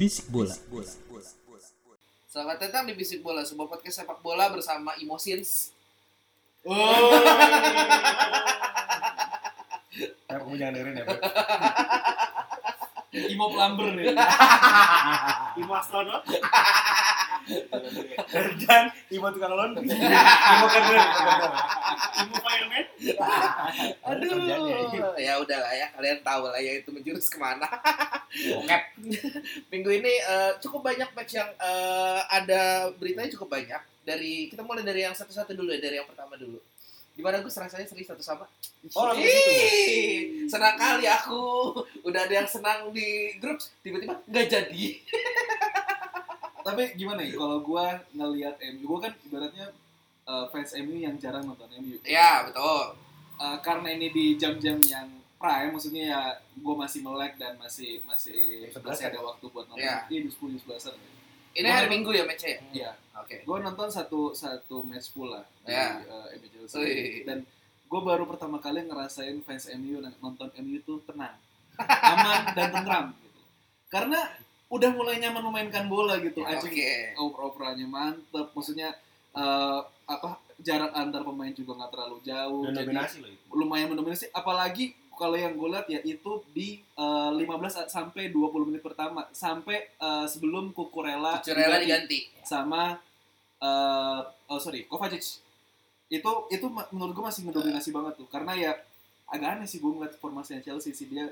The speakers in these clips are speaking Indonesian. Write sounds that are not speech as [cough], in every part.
Bisik bola. Selamat datang di Bisik Bola, sebuah podcast sepak bola bersama Emosins. Ya, kamu jangan dengerin ya, Beb. Imo Plumber nih. [laughs] Imo astronot. Dan Imo tukang lon. Imo kerja. Imo fireman. Aduh, iya. ya udah lah ya, kalian tahu lah ya itu menjurus ke mana. Bokep. Minggu ini eh, cukup banyak match yang eh, ada beritanya cukup banyak. Dari kita mulai dari yang satu-satu dulu ya, dari yang pertama dulu. Gimana Gus rasanya seri satu sama? Oh, situ. Ih, senang kali aku. Udah ada yang senang di grup, tiba-tiba nggak jadi. [laughs] tapi gimana ya kalau gua ngelihat MU gua kan ibaratnya uh, fans MU yang jarang nonton MU Ya betul. Uh, karena ini di jam-jam yang prime maksudnya ya gua masih melek dan masih masih Jam 11 masih ya? ada waktu buat nonton Ya. iya di sepuluh sebelasan Ini hari Minggu ya matchnya ya? Iya, Oke. gua nonton satu satu match full lah di Ya. uh, MU Chelsea dan gua baru pertama kali ngerasain fans MU dan nonton MU tuh tenang, [laughs] aman dan tentram gitu. Karena udah mulai nyaman memainkan bola gitu, anjing. Oke. oper-operannya mantep. Maksudnya eh, apa jarak antar pemain juga nggak terlalu jauh. Dan jadi dominasi loh itu. lumayan mendominasi. Apalagi kalau yang gue lihat ya itu di eh, 15 sampai 20 menit pertama. Sampai eh, sebelum Kukurela Cucurella diganti sama eh oh sorry Kovacic. Itu itu menurut gue masih mendominasi banget tuh. Karena ya agak aneh sih gue ngeliat formasinya Chelsea sih. Dia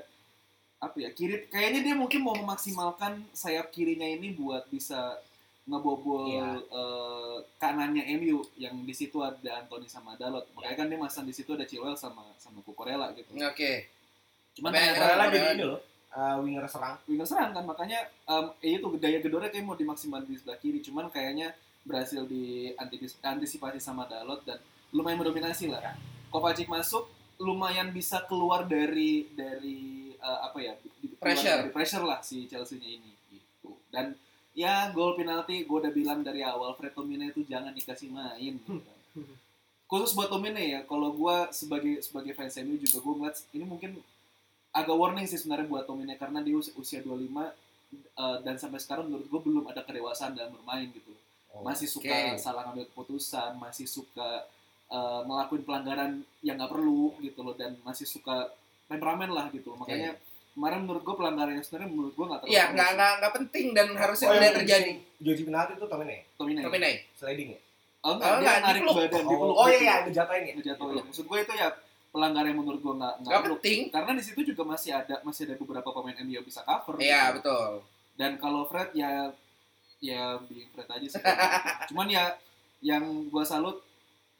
apa ya kiri kayaknya dia mungkin mau memaksimalkan sayap kirinya ini buat bisa ngebobol Iya. eh, kanannya MU yang di situ ada Anthony sama Dalot makanya kan dia masang di situ ada Chilwell sama sama Cucurella gitu Oke. cuman ternyata Karena Iya, jadi ini loh. uh, winger serang. winger serang kan makanya em, eh, itu daya gedornya kayak mau dimaksimalkan di sebelah kiri cuman kayaknya berhasil diantisipasi sama Dalot dan lumayan mendominasi lah Kovacic masuk lumayan bisa keluar dari dari eh, apa ya di- di- Pressure. dari pressure lah si Chelsea-nya ini gitu dan ya gol penalti gue udah bilang dari awal Fred Tomine itu jangan dikasih main gitu. khusus buat Tomine ya kalau gue sebagai sebagai fans MU juga gue ngeliat ini mungkin agak warning sih sebenarnya buat Tomine karena dia us- usia 25 eh, dan sampai sekarang menurut gue belum ada kedewasaan dalam bermain gitu Oh, masih suka oke. salah ngambil keputusan masih suka eh, ngelakuin pelanggaran yang nggak perlu gitu loh dan masih suka temperamen lah gitu makanya kemarin menurut gue pelanggaran yang sebenarnya menurut gue nggak terlalu Iya, nggak nggak nggak penting dan harusnya Oh, tidak yang terjadi. Joji penalti itu Tomine. Tomine Tomine. Sliding ya? oh enggak Oh, dia enggak, narik dipeluk. badan Oh, dipeluk oh iya iya, ngejatuhin ya. ngejatuhin maksud gue itu ya pelanggaran yang menurut gue nggak nggak penting. karena di situ juga masih ada masih ada beberapa pemain MU yang bisa cover Iya, gitu. betul. dan kalau Fred ya ya being Fred aja sih [laughs] cuman ya yang gua salut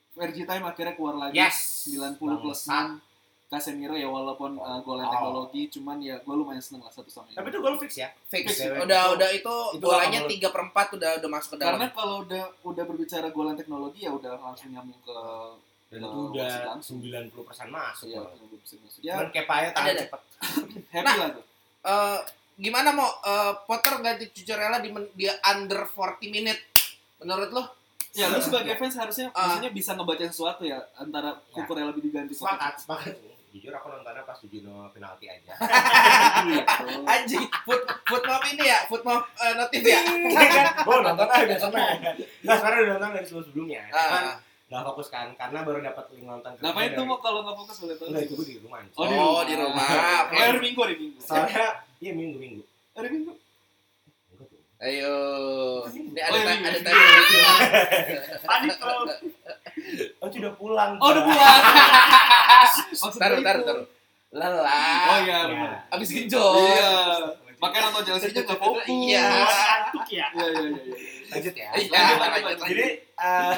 Fergie Time akhirnya keluar lagi Yes. 90 plus Bangsat. 6 Casemiro ya walaupun uh, gol Oh. teknologi cuman ya gue lumayan seneng lah satu sama ini Tapi itu gol fix ya. Fix. Fix, ya. Udah Itu- udah itu itu bolanya bakal- tiga per empat udah udah masuk ke dalam. karena kalau udah udah berbicara golan teknologi ya udah langsung nyambung ke Dan itu udah wasit langsung. 90% masuk. ya, Bang. ya Cuman kepa aja tangan Ada, ada. cepet. [laughs] happy Nah. lah tuh Eh, gimana mau eh, Potter ganti Cucurella di men- dia under 40 minute? Menurut lo? ya lu sebagai fans harusnya maksudnya bisa ngebaca sesuatu ya antara Ya. Kukurela lebih diganti Sepakat, sepakat. Jujur aku nontonnya pas Juno penalti aja. Gitu. [laughs] Anjing, foot foot map ini ya, foot map eh, notif ya. Gue nonton aja biasanya. Nah sekarang udah nonton dari sebelum sebelumnya. Cuman Ah, nggak fokus kan karena baru dapat link nonton. ngapain dari- tuh mau kalau nggak fokus boleh tahu Enggak itu gue di rumah. Oh, di Oh, rumah. di rumah. Oh, hari Minggu, hari Minggu. Soalnya iya minggu minggu. Hari Minggu. Tuh. ayo. Ini ada Oh, ta- iya. ada tadi. Panik bro. Oh sudah pulang. Oh, udah pulang. [laughs] Taruh, taruh, taruh. Lelah. Oh iya, Ya. benar. Abis genjot. Iya. Makanya nonton Chelsea juga nggak [laughs] fokus. Iya. Ngantuk ya. Iya, iya, iya. iya. Lanjut ya. Iya, Lanjut. Jadi eh,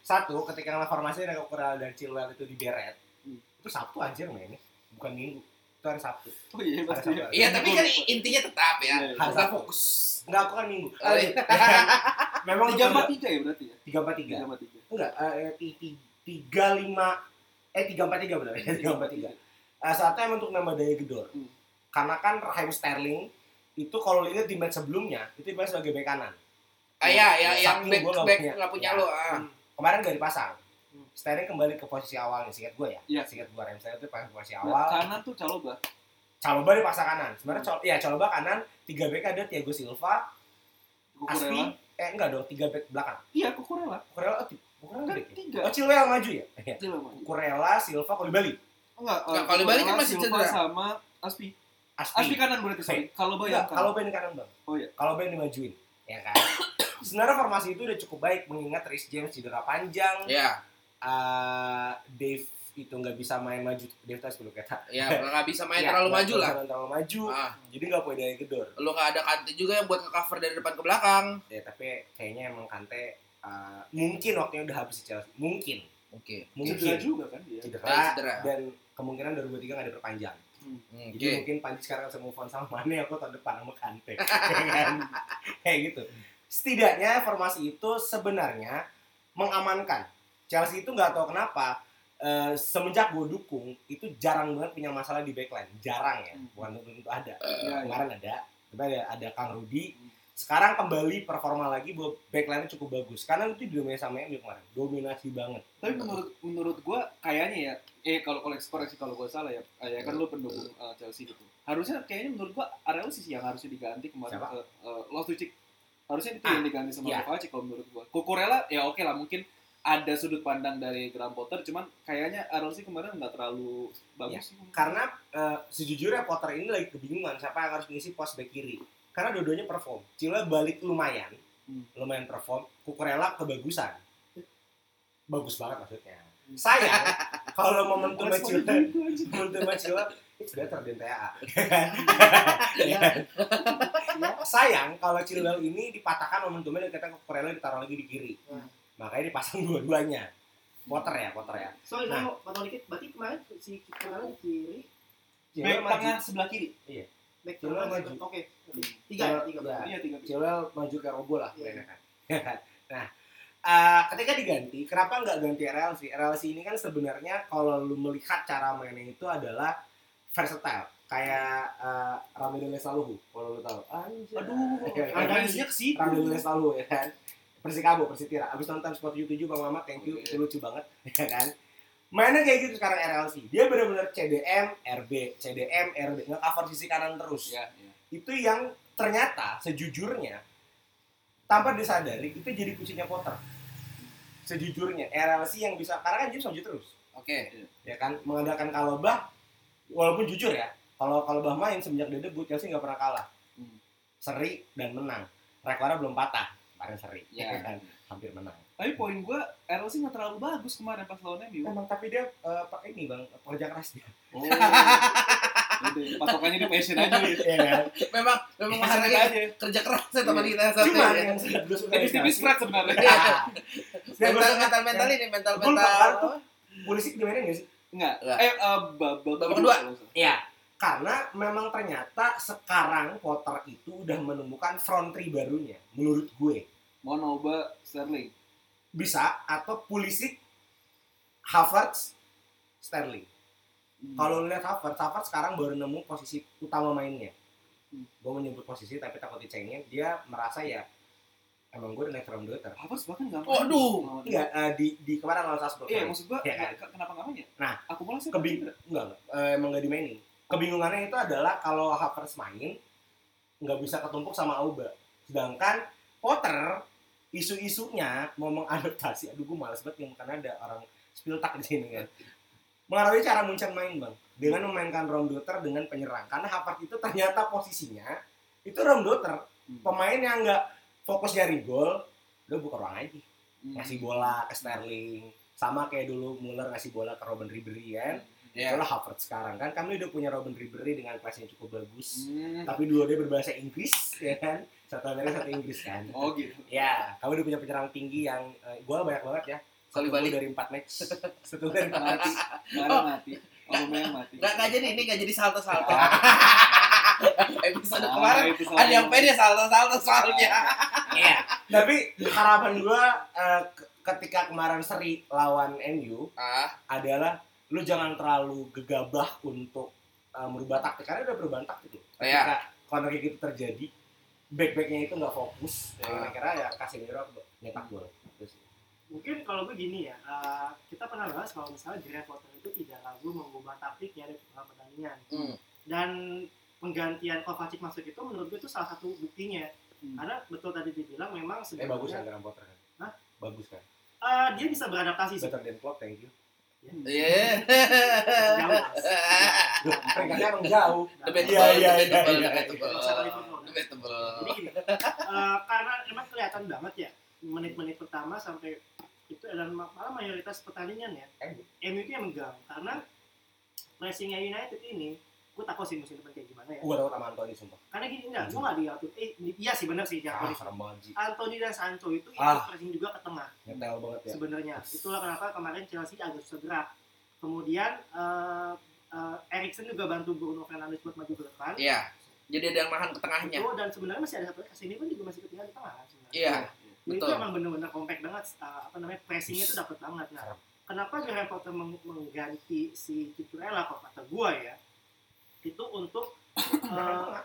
satu ketika reformasi ada Kukurela dan Chilwell itu di Beret. Hmm. Itu Sabtu anjir mainnya, bukan Minggu. Itu hari Sabtu. Oh iya, pasti. Ada Iya, tapi kan intinya tetap ya. Iya, iya. Harus Tetap Sabtu. fokus. Enggak, aku kan Minggu. Oh, iya. [laughs] Memang Tiga empat tiga ya berarti ya? tiga empat tiga. Tiga empat tiga. Enggak, eh, ti- ti- tiga lima eh tiga empat tiga benar ya tiga empat tiga. Eh, Saatnya emang untuk nambah daya gedor. Hmm. Karena kan Raheem Sterling itu kalau lu ingat di match sebelumnya itu dimain sebagai bek kanan. Ah, iya, ya, yang Saking back back punya. nggak punya Ya. lo. Ah. Kemarin gak dipasang. Sterling kembali ke posisi awalnya, singkat gue ya. Iya. Singkat gue Sterling itu pas posisi Nah, awal. kanan tuh Caloba. Caloba dipasang kanan. Sebenarnya Col ya Caloba kanan, tiga back ada Thiago Silva, Aspi, eh enggak dong, tiga back belakang. Iya, Kukurela. Kukurela, oh, Kukurela Kan back ya? tiga. Oh, Chilwell maju ya? Iya. Kukurela, Silva, Koulibaly. Enggak, Enggak, eh, kalau balik kan masih Silva cedera. sama Aspi. Aspi. Aspi kanan berarti, sorry. Kalau bayang kalau Ben kanan bang. Oh iya. Kalau Ben dimajuin, ya kan. [coughs] Sebenarnya formasi itu udah cukup baik mengingat Rhys James cedera panjang, Ya, eh, Dave itu nggak bisa main maju, Dave tas dulu kata. ya nggak [laughs] bisa main Ya, terlalu maju lah. terlalu maju, Ah, jadi nggak punya daya gedor. lo nggak ada kante juga yang buat nge-cover dari depan ke belakang. Ya tapi kayaknya emang Kante eh, mungkin waktunya udah habis di Chelsea, mungkin, Oke. mungkin Cedera juga kan dia. cedera, Eh, cedera. dan kemungkinan 2023 nggak ada perpanjang. Hmm, Jadi mungkin Panji sekarang bisa move on sama Mane aku tahun depan sama Kante. [laughs] Ya kan? Kayak gitu. Setidaknya formasi itu sebenarnya mengamankan. Chelsea itu nggak tahu kenapa eh, semenjak gue dukung itu jarang banget punya masalah di backline. Jarang ya. Hmm. Bukan tentu ada. Iya, iya. Kemarin ada. Tapi ada, ada Kang Rudi. Hmm. Sekarang kembali performa lagi bahwa backline cukup bagus. Karena itu didominasi sama MU kemarin. Dominasi banget. Tapi menurut menurut gua kayaknya ya, eh kalau koleksi koreksi kalau gua salah ya, eh, ya kan lu pendukung eh, Chelsea gitu. Harusnya kayaknya menurut gua Ariel sih yang harusnya diganti kemarin Siapa? ke uh, Loftus-Cheek. Harusnya itu Ah, yang diganti sama iya. Kovacic kalau menurut gua. Kukurela ya oke lah mungkin ada sudut pandang dari Graham Potter, cuman kayaknya Ariel sih kemarin nggak terlalu bagus Iya. sih. Karena eh, sejujurnya Potter ini lagi kebingungan siapa yang harus ngisi pos back kiri. Karena dua-duanya perform. Cila balik lumayan, Hmm. lumayan perform. Kukurela kebagusan. Bagus banget maksudnya. Sayang [laughs] kalau momentum Cila, momentum Cila it's better than TAA. Sayang kalau Chilwell ini dipatahkan momentumnya dan kita Kukurela ditaruh lagi di kiri. Hmm. Makanya dipasang [laughs] dua-duanya. Potter ya, Potter ya. Sorry, Nah. potong dikit. Berarti kemarin si di kiri, Back maju. tengah sebelah kiri. back Chilwell kanan, maju. Oke, oke. Tiga ya, tiga. Ya. Iya tiga. Chilwell maju ke Robo lah Iya. [laughs] nah, eh, ketika diganti, kenapa nggak ganti RLC? RLC ini kan sebenarnya kalau lu melihat cara mainnya itu adalah versatile. Kayak uh, Ramiro Lesaluhu, kalau lu tahu. Anjir. Aduh, Ya, kan? referensinya ke situ. Ramiro Lesaluhu ya kan. Persikabo, Persitira. Abis nonton Sport 77 Bang Mamat, thank you. Itu lucu banget, [laughs] ya kan. Mainnya kayak gitu sekarang RLC. Dia benar-benar CDM, RB, CDM, RB, nge-cover sisi kanan terus Iya, iya. itu yang ternyata sejujurnya tanpa disadari itu jadi kuncinya Potter sejujurnya RLC yang bisa karena kan James maju terus Oke. ya kan mengandalkan Kalobah walaupun jujur ya kalau Kalobah main semenjak dia debut Chelsea nggak pernah kalah Hmm. seri dan menang rekornya belum patah kemarin seri Iya. ya [laughs] kan hampir menang Tapi poin gua Errol sih nggak terlalu bagus kemarin pas lawan MU. emang tapi dia pakai ini bang pekerja keras dia Oh. Gitu, patokannya di passion aja gitu. [laughs] Memang memang masalahnya aja. kerja keras ya teman Iya. kita satu cuma ya. yang sedih dulu Tipis-tipis berat sebenarnya. Iya. Yang mental mental mental ini mental mental. polisi dimainin nggak sih Enggak. Eh, eh, babak kedua. Iya, karena memang ternyata sekarang Potter itu udah menemukan front three barunya, menurut gue. Monoba Sterling. Bisa atau Pulisic, Havertz, Sterling. Hmm. Kalau lihat Havertz, Havertz sekarang baru nemu posisi utama mainnya. Hmm. Gue menyebut posisi tapi takut dicengin. Dia merasa ya emang gue naik from daughter. Havertz bahkan nggak Waduh. main. Enggak, eh, di di kemarin lawan Salzburg. Iya, maksud gua Iya kan? kenapa nggak main ya? Nah, akumulasi Kebing cedera. enggak, enggak. Eh, emang nggak dimainin. Kebingungannya itu adalah kalau Havertz main nggak bisa ketumpuk sama Auba. Sedangkan Potter isu-isunya mau mengadaptasi, aduh gue males banget yang bukan ada orang spiltak di sini kan. Mengaruhi cara Munchen main bang dengan memainkan Romdoter dengan penyerang karena Havertz itu ternyata posisinya itu Romdoter Hmm. pemain yang nggak fokus nyari gol udah buka ruang aja Hmm. ngasih bola ke Sterling sama kayak dulu Muller ngasih bola ke Robin Ribery kan Iya. Itulah Harvard sekarang kan kami udah punya Robin Ribery dengan kelas yang cukup bagus. Hmm. Tapi dua dia berbahasa Inggris, [laughs] ya kan? Satu Amerika, satu Inggris kan. Oh gitu. Ya, kami udah punya penyerang tinggi yang eh, gol banyak banget ya. Kali balik. dari empat match. [laughs] Satu dari empat match. Baru mati. Oh, yang mati. Nggak, nggak jadi ini, nggak jadi salto-salto. [laughs] Episode Ah, kemarin episode ada yang pede salto-salto soalnya. Iya. Tapi harapan gua eh, ke- ketika kemarin seri lawan MU Ah, adalah lu jangan terlalu gegabah untuk eh, merubah taktik karena udah perubahan taktik loh. Oh, iya. Ketika counter kick itu terjadi, back-backnya itu nggak fokus. Ya, Ah. kira ya Casemiro nyetak gol. Terus, Mungkin kalau gue gini ya, eh, kita pernah bahas kalau misalnya Graham Potter itu tidak ragu mengubah taktiknya dari pertandingan. Hmm. Dan penggantian Kovacic masuk itu menurut gue itu salah satu buktinya. Hmm. Karena betul tadi dibilang memang eh bagus kan sebenarnya Graham Potter kan? Hah? Bagus kan? eh, dia bisa beradaptasi sih. Better than Klopp, thank you. Iya. Emang jauh. Debatable, Iya, iya, debatable, iya, iya. debatable. Nggak usah Liverpool. Debatable. Jadi gini, eh, karena emang kelihatan banget ya menit-menit pertama sampai itu adalah ma- malah mayoritas pertandingan ya. MU. MU itu yang megang karena pressingnya United ini gue takut sih musim depan kayak gimana ya. Gua takut sama Anthony sumpah. Karena gini enggak, gue nggak diatur. Eh, iya sih benar sih Ah, jangan serem banget sih. Anthony dan Sancho itu Ah. pressing juga ke tengah Nyetel banget ya. sebenarnya. Itulah kenapa kemarin Chelsea agak susah gerak. Kemudian eh eh, Erikson juga bantu Bruno Fernandes buat maju ke depan. Iya. Jadi ada yang nahan ke tengahnya. Itu, dan sebenarnya masih ada satu lagi ke sini pun juga masih ketinggalan di tengah kan sebenarnya. Iya. Itu Betul. emang bener-bener compact banget, uh, apa namanya, pressingnya itu dapat banget. Nah, kenapa Graham Potter meng- mengganti si Cucurella kalau kata gua ya, itu untuk, uh,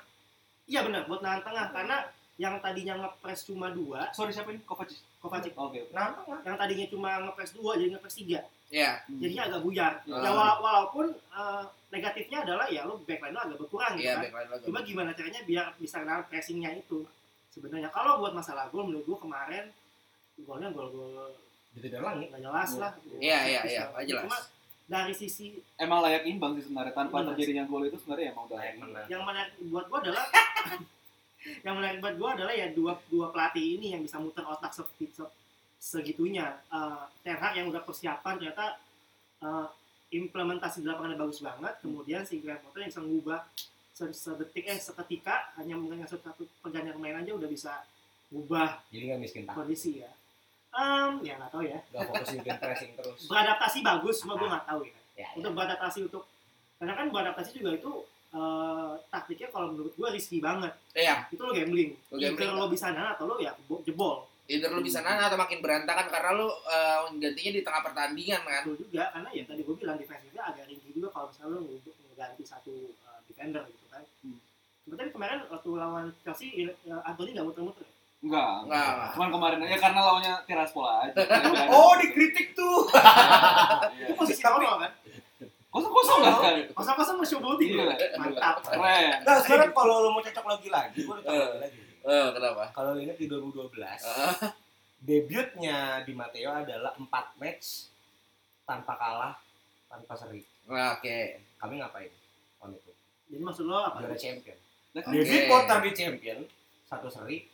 iya benar, buat nahan tengah. Karena yang tadinya ngepres cuma dua, Sorry siapa ini? Kovacic. Kovacic, Oke. Nah, tengah. yang tadinya cuma ngepres dua jadi ngepres tiga, Iya. jadinya agak buyar. Hmm. Ya wala- walaupun uh, negatifnya adalah ya lo backline lo agak berkurang gitu Iya, kan. Cuma gimana caranya biar bisa nahan pressingnya itu. Sebenarnya kalau buat masalah gol menurut gua kemarin golnya gol-gol Jadi nggak jelas lah. Iya, iya, iya, nggak jelas. Cuma dari sisi Emang layak imbang sih sebenarnya tanpa Benar. terjadinya gol itu sebenarnya emang udah Layak menang. yang menarik buat gua adalah [laughs] yang menarik buat gua adalah ya dua dua pelatih ini yang bisa muter otak seperti se- segitunya. Uh, Ten Hag yang udah persiapan ternyata uh, implementasi di lapangannya bagus banget. Kemudian si Graham Potter yang bisa ngubah se- sedetik eh seketika hanya dengan satu pergantian pemain aja udah bisa ngubah Jadi nggak miskin tak. kondisi ya. Um, ya nggak tahu ya. Gak fokus bikin pressing terus. Beradaptasi bagus, cuma gua nggak tahu ya. Ya, ya. untuk beradaptasi untuk karena kan beradaptasi juga itu eh, taktiknya kalau menurut gua risky banget Iya. itu lo gambling Lo gambling. either lo bisa nahan atau lo ya bo- jebol Either lu bisa nahan atau makin berantakan karena lu eh, gantinya di tengah pertandingan kan. betul juga karena ya tadi gua bilang defensifnya agak ringkih juga kalau misalnya lo ngeganti satu eh, defender gitu kan Hmm. Sebenarnya kemarin waktu lawan Chelsea Anthony nggak muter-muter? Enggak. Enggak, enggak. Cuman kemarin aja karena lawannya Tiraspol aja. [laughs] Oh, dikritik tuh. Iya. posisi awal kan Kosong-kosong kan? kosong-kosong mau showboating Iya, mantap Keren. Nah, sekarang kalau lo mau cocok lagi lagi, gue udah cocok lagi. Eh, kenapa? Kalau ingat di 2012, Eh, debutnya di Matteo adalah 4 match tanpa kalah, tanpa seri. nah, Oke. Kami ngapain? tahun itu jadi maksud lo apa juara champion. Debut Potter di champion, satu seri,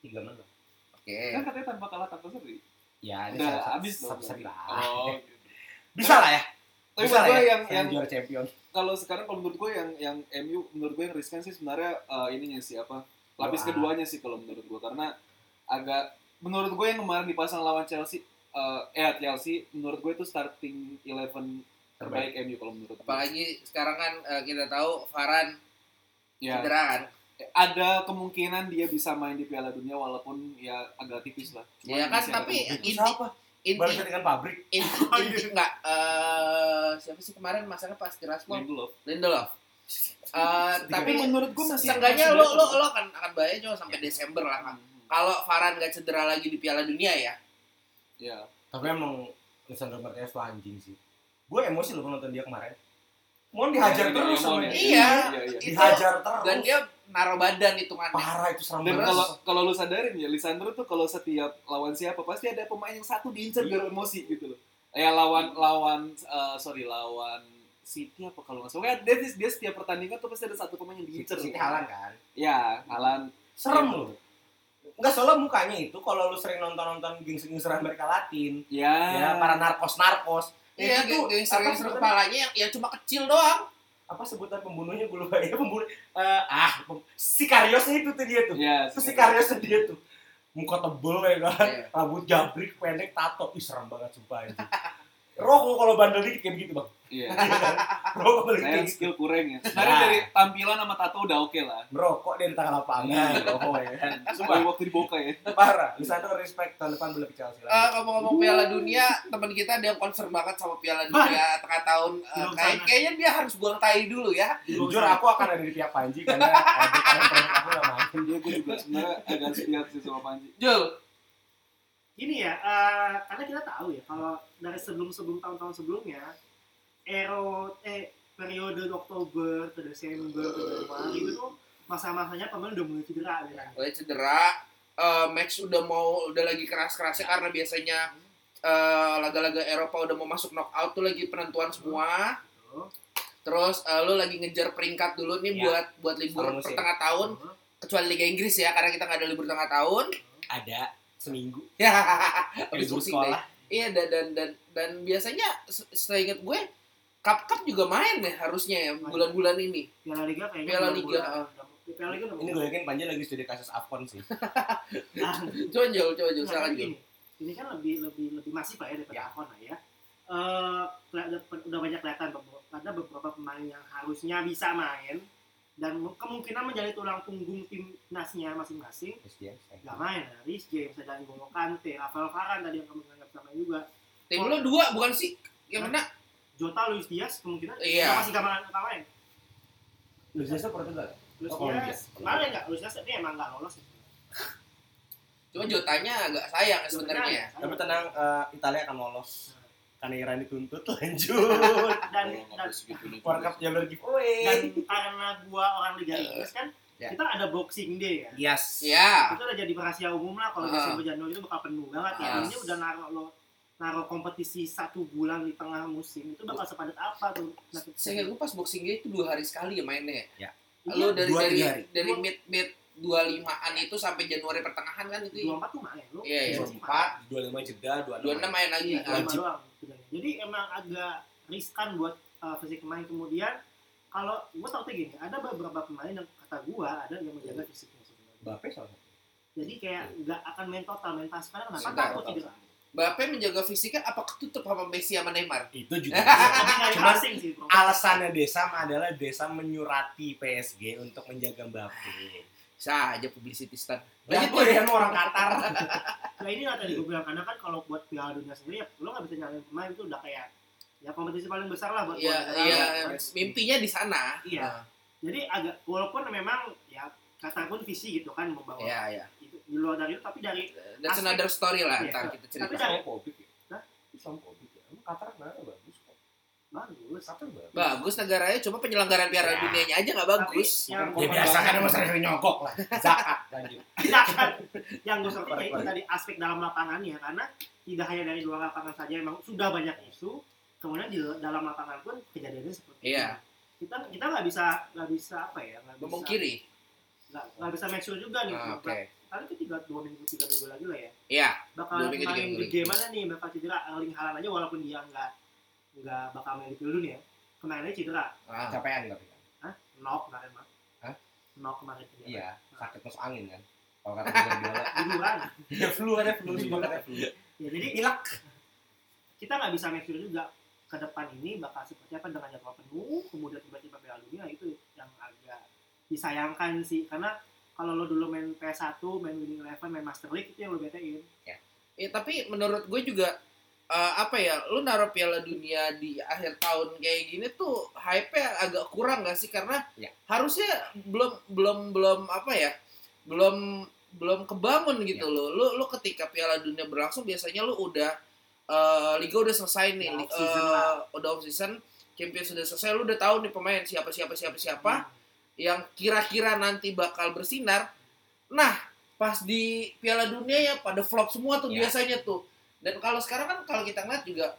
tiga menang. Oke. kan katanya tanpa kalah tanpa seri. Ya, Udah satu- habis satu seri lah. Oh. [laughs] Bisa lah ya. Tapi Bisa menurut lah gue ya, yang yang juara champion. kalau sekarang kalau menurut gue yang yang MU menurut gue yang riskan sih sebenarnya eh, ininya sih apa lapis Doa. keduanya sih kalau menurut gue karena agak menurut gue yang kemarin dipasang lawan Chelsea eh eh Chelsea menurut gue itu starting eleven terbaik MU kalau menurut gue. Apalagi sekarang kan eh, kita tahu Varan ya cedera kan. Ada kemungkinan dia bisa main di Piala Dunia walaupun ya agak tipis lah. Cuman Iya kan, tapi Inti- siapa? Baru Inti dengan pabrik. inti, [laughs] inti enggak eh siapa sih kemarin masanya pas Tiraspol? Lindelof. Lindelof. Eh, Tapi tapi menurut gue masih seenggaknya lo lo lo akan akan bahaya cuma sampai Desember lah kan. Hmm, Kalau Varan nggak cedera lagi di Piala Dunia ya. Ya. Tapi emang Lisandro Martinez tuh anjing sih. Gue emosi loh nonton dia kemarin. Mau dihajar Iya, terus iya, sama iya, dia. Iya. Dihajar terus. Dan dia naruh badan hitungannya. parah itu serem Dan banget. kalau kalau lu sadarin ya, Lisandro tuh kalau setiap lawan siapa pasti ada pemain yang satu diincer biar emosi gitu loh. Ya lawan lawan eh, sorry lawan City apa kalau nggak salah. Pokoknya dia, dia setiap pertandingan tuh pasti ada satu pemain yang diincer. City Halan kan. Ya, Halan. Serem Iya. loh. Enggak soalnya mukanya itu kalau lu sering nonton-nonton gengsi-gengseran Amerika Latin, Ya. ya para narkos-narkos, Iya, Itu geng- gangster apa gangster sebutannya? kepalanya yang yang cuma kecil doang. Apa sebutan pembunuhnya gue lupa. [laughs] Ya pembunuh eh, ah pem- sikariosnya itu tuh dia tuh. Iya, itu sikariosnya dia tuh. Muka tebel ya kan. Iya. rambut jabrik pendek tato. Ih serem banget sumpah itu Roko kalau bandel dikit kayak begitu bang Iya. [laughs] Roko kalau Saya skill kurang ya. Sebenarnya Nah. dari tampilan sama tato udah oke lah. merokok dia di tengah lapangan Roko ya [laughs] Sumpah waktu di Boca ya. parah Lisandro respect tahun depan boleh ke Chelsea Eh, lagi ngomong-ngomong Piala Dunia, teman kita ada yang concern banget sama Piala Dunia tengah tahun. Eh, Belum kayak kayaknya dia harus buang tai dulu ya. jujur aku akan ada di pihak Panji karena eh, di kanan perut aku gak main Dia gue juga sebenarnya agak sepihak sih sama Panji. Jul, Ini ya, eh, karena kita tahu ya kalau dari sebelum-sebelum tahun-tahun sebelumnya, ero eh periode Oktober ke Desember ke Januari itu tuh masa-masanya pemain udah mulai cedera ya. mulai cedera. Eh, match udah mau udah lagi keras-kerasnya karena biasanya eh, laga-laga Eropa udah mau masuk knockout tuh lagi penentuan semua. Terus eh, lu lagi ngejar peringkat dulu nih Ya. buat buat libur Sama tahun, kecuali Liga Inggris ya karena kita nggak ada libur tengah tahun. ada seminggu [laughs] Ya, libur habis sekolah. Iya dan dan dan, dan biasanya se- seingat gue cup cup juga main ya harusnya ya bulan-bulan ini. Piala Liga kayaknya Piala Liga, Piala Liga ini gue yakin Panji lagi studi kasus Afcon sih [laughs] Nah, Coba Nah, tapi Jul. gini, ini kan lebih lebih lebih masif lah ya daripada Ya. Afon lah ya. Eh, keli- udah banyak kelihatan ada beberapa pemain yang harusnya bisa main dan kemungkinan menjadi tulang punggung timnasnya masing-masing dia nggak main ya. Rhys James, ada N'Golo Kante, Rafael Varane tadi yang kemungkinan nggak bisa main juga. Tim lu dua bukan sih? Yang mana? Jota, Luis Diaz kemungkinan Iya. masih gak main, nggak main. Luis Diaz tuh Portugal Luis Oh, Colombia. Diaz kemarin nggak? Luis Diaz tapi emang nggak lolos. Cuma Jotanya agak sayang sebenarnya. ya. tapi tenang eh, Italia akan lolos karena Iran dituntut [laughs] lanjut Dan nggak dan gitu. World Cup jalur giveaway dan karena gua orang Liga Inggris kan Ya. kita ada Boxing Day ya. yes Ya. itu udah jadi rahasia umum lah kalau Ah. Desember Januari itu bakal penuh banget ya Ah. ini udah naruh lo naruh kompetisi satu bulan di tengah musim itu bakal sepadat apa tuh Nah, Saya gue pas boxing day itu dua hari sekali ya mainnya. iya, Lu dari Dua, dari hari. dari Dua- mid mid dua limaan itu sampai Januari pertengahan kan itu. dua empat tuh main lo Iya, iya. Dua dua empat dua lima jeda dua Dua enam main lagi. iya, Wajib. doang sebenarnya. jadi emang agak riskan buat uh, fisik pemain kemudian kalau gue tau gini ada beberapa pemain yang kata gua ada yang menjaga fisiknya sebenarnya Bape soalnya jadi kayak nggak akan main total main pas karena kenapa takut cedera Mbappe menjaga fisiknya apa ketutup sama Messi sama Neymar? itu [laughs] juga passing sih alasannya Desam adalah Desam menyurati PSG untuk menjaga Mbappe Bisa aja publicity stunt. Lanjut ya. kan orang Qatar. [laughs] Nah ini lah tadi gue bilang karena kan kalau buat Piala Dunia sendiri ya lo nggak bisa nyalain pemain itu udah kayak ya kompetisi paling besar lah buat Iya, buat negara. iya, Nah, mimpinya di sana. Iya. Jadi agak walaupun memang ya kata pun visi gitu kan membawa Iya, iya. Di luar dari itu tapi dari That's Aspek- another story lah, Iya. ntar kita Tapi cerita. dari- Islamophobia ya? Hah? Islamophobia ya? Emang Qatar kenapa bagus kok? bagus Qatar bagus. Bagus negaranya, cuma penyelenggaraan Piala Ya. Dunianya aja nggak bagus. Tapi yang Ya biasa kan emang sering nyogok lah. Zakat lanjut. kan yang gue Balik, itu tadi aspek dalam lapangannya karena tidak hanya dari luar lapangan saja emang sudah banyak isu kemudian di dalam lapangan pun kejadiannya seperti Iya. itu kita kita nggak bisa nggak bisa apa ya nggak bisa Memungkiri. Nggak nggak bisa make sure juga nih Ah, Oke. kali itu tiga dua minggu tiga minggu lagi lah ya Iya. bakal Dua minggu, main minggu game mana nih bakal cedera Erling Haaland aja walaupun dia nggak nggak bakal main di Piala Dunia kemarin aja cedera Ah. Capean tapi kan. Hah? knock kemarin mah Hah? knock kemarin cedera Iya, sakit masuk angin kan. Kalau kata Guardiola. [laughs] liburan Ya flu ada flu semua kata flu. ya jadi Ilak. kita nggak bisa make sure juga ke depan ini bakal seperti apa dengan jadwal penuh kemudian tiba-tiba Piala Dunia itu yang agak disayangkan sih karena kalau lo dulu main PS1 main Winning Eleven main Master League itu yang lo betein Ya, tapi menurut gue juga eh, apa ya, lu naruh Piala Dunia di akhir tahun kayak gini tuh hype-nya agak kurang gak sih? Karena Ya. harusnya belum belum belum apa ya, belum belum kebangun gitu Ya. loh. Lu lu ketika Piala Dunia berlangsung biasanya lu udah eh, liga udah selesai nih, Udah li- off season lah. udah off season, Champions sudah selesai, lu udah tahu nih pemain siapa siapa siapa siapa yang kira-kira nanti bakal bersinar. Nah, pas di Piala Dunia ya pada flop semua tuh Ya. biasanya tuh. Dan kalau sekarang kan kalau kita ngeliat juga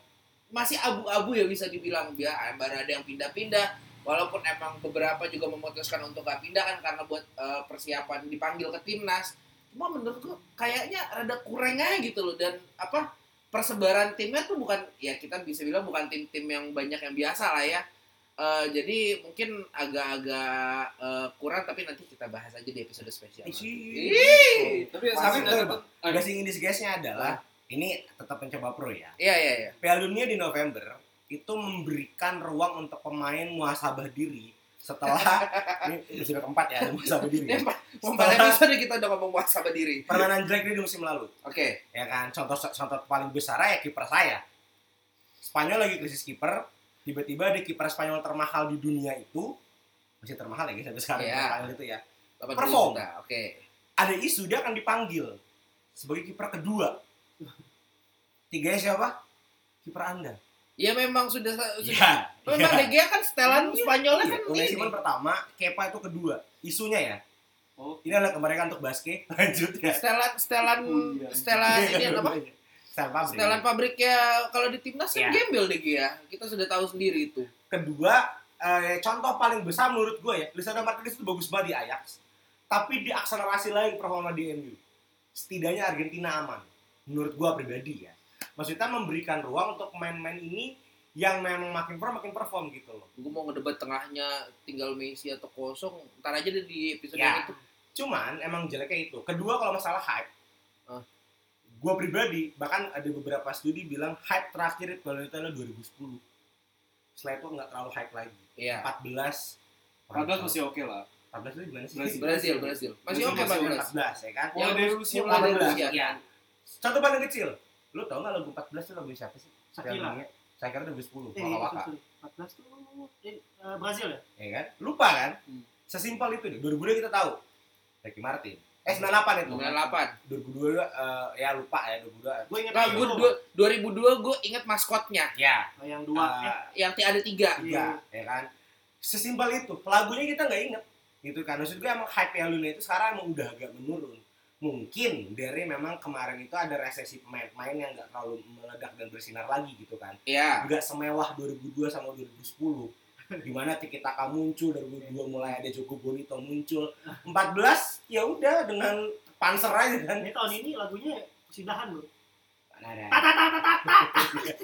masih abu-abu ya bisa dibilang ya baru ada yang pindah-pindah walaupun emang beberapa juga memutuskan untuk gak pindah kan karena buat eh, persiapan dipanggil ke timnas cuma menurut gua kayaknya rada kurang aja gitu loh dan apa persebaran timnya tuh bukan ya kita bisa bilang bukan tim-tim yang banyak yang biasa lah ya. Eh, jadi mungkin agak-agak eh, kurang tapi nanti kita bahas aja di episode spesial. Ih. Tapi Tapi tapi tetap blessing in disguise-nya adalah ini tetap mencoba pro ya. Iya iya iya. Piala Dunia di November itu memberikan ruang untuk pemain muhasabah diri setelah [laughs] ini sudah keempat ya ada muhasabah diri. ya. Episode kita udah ngomong muhasabah diri. Permainan jelek dia di musim lalu. Oke. ya kan contoh contoh paling besar ya kiper saya Spanyol lagi krisis kiper tiba-tiba di kiper Spanyol termahal di dunia itu masih termahal ya guys sampai sekarang Iya. kiper Spanyol itu ya 80 Perform. juta. Oke. ada isu dia akan dipanggil sebagai kiper kedua tiganya siapa kiper anda Ya memang sudah sudah Iya. Memang De Gea kan setelan Iya. Spanyolnya Iya, kan Unai ini. Simon pertama Kepa itu kedua isunya ya Oh. ini adalah kemerdekaan untuk basket [laughs] lanjut ya Setelan setelan Oh, iya. setelan ini apa? Setelan pabrik. Setelan pabriknya kalau di timnas kan Iya. gembel De Gea. Kita sudah tahu sendiri itu. kedua eh, contoh paling besar menurut gue ya Lisandro Martinez itu bagus banget di Ajax tapi diakselerasi lagi performa di MU setidaknya Argentina aman menurut gue pribadi ya maksudnya memberikan ruang untuk pemain-pemain ini yang memang makin pro makin perform gitu loh Gue mau ngedebat tengahnya tinggal Messi atau kosong. Ntar aja deh di episode Ya. itu. cuman emang jeleknya itu kedua kalau masalah hype. Gue pribadi bahkan ada beberapa studi bilang hype terakhir itu kalau itu adalah 2010 setelah itu nggak terlalu hype lagi Iya. 14 14 masih oke lah. 14 itu gimana sih? Brazil. Brazil, Brazil. Masih oke Brazil, 14. 14 ya kan? Yang Mulai dari Rusia, mulai dari 14, Rusia. iya. Contoh paling kecil. Lu tau gak lagu 14 itu lagu siapa sih? Shakira. Saya kira 2010, Eh, Waka Waka. sorry, 14 tuh eh, eh, Brazil ya? Ya kan? Lupa kan? Hmm. Sesimpel itu deh. 2002 kita tahu. Ricky Martin. Eh 98 itu. 98. 2002 eh, ya lupa ya 2002. Gue ingat Nah, gue dua, 2002 gue inget maskotnya Ya. yang dua. eh, eh, yang ti- ada tiga. tiga, ya kan? Sesimpel itu. Lagunya kita nggak inget. Gitu kan. Maksud gue emang hype Dunia itu sekarang emang udah agak menurun. Mungkin dari memang kemarin itu ada resesi pemain-pemain yang nggak terlalu meledak dan bersinar lagi gitu kan. Iya. nggak semewah 2002 sama 2010 di mana Tiki Taka muncul 2002 mulai ada Joko Bonito muncul 14 ya udah dengan panser aja kan Ini tahun ini lagunya persidahan loh.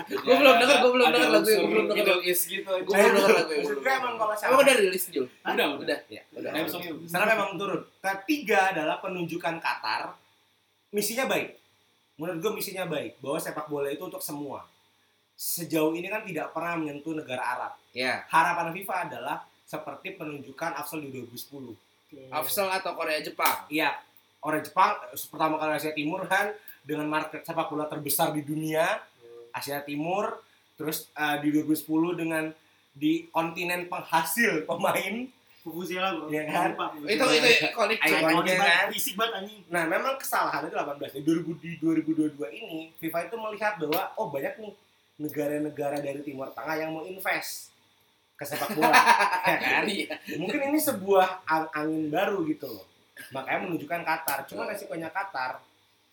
Gue belum denger, gue belum denger lagu unsur belum denger. East gitu. Gue belum denger lagu Maksud belum gue denger. emang kalau sekarang udah rilis Jul? Udah, Udah. ya, Udah. Sekarang memang turun ketiga adalah penunjukan Qatar misinya baik menurut gue misinya baik bahwa sepak bola itu untuk semua sejauh ini kan tidak pernah menyentuh negara Arab Ya. harapan FIFA adalah seperti penunjukan Afsal di 2010 Oke. Afsel atau Korea Jepang? Iya, orang Jepang eh, pertama kali Asia Timur kan dengan market sepak bola terbesar di dunia Asia Timur, terus eh, di 2010 dengan di kontinen penghasil pemain. Vuvuzela bro. Iya kan? Lupa, Itu itu ikonik cuy. Ikonik. Ikonik kan? banget, Fisik banget anjing. Nah, memang kesalahannya itu 18. Di 2000 di 2022 ini FIFA itu melihat bahwa oh banyak nih negara-negara dari Timur Tengah yang mau invest ke sepak bola, [laughs] ya kan? Iya. Mungkin ini sebuah ang- angin baru gitu loh. Makanya menunjukkan Qatar. Cuma resikonya Qatar,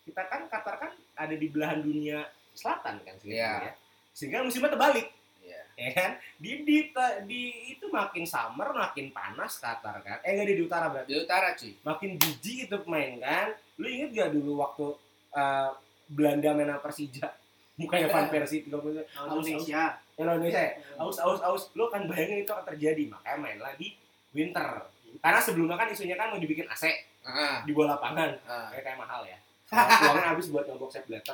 kita kan Qatar kan ada di belahan dunia selatan kan sih Iya. ya. Sehingga musimnya terbalik, Iya. ya kan? Di, di di itu makin summer, makin panas Qatar kan. Eh enggak di, di utara berarti. Di utara cuy. Makin jijik itu pemain kan. Lu inget gak dulu waktu eh, Belanda main Persija? Mukanya Van Persie 30 Lawan Aus, Indonesia. yang Indonesia. Ya? aus aus aus. Lu kan bayangin itu akan terjadi. Makanya main lagi winter. Karena sebelumnya kan isunya kan mau dibikin AC Ah, di bola lapangan. Ah. kayak mahal ya. Uangnya habis buat nyogok set blatter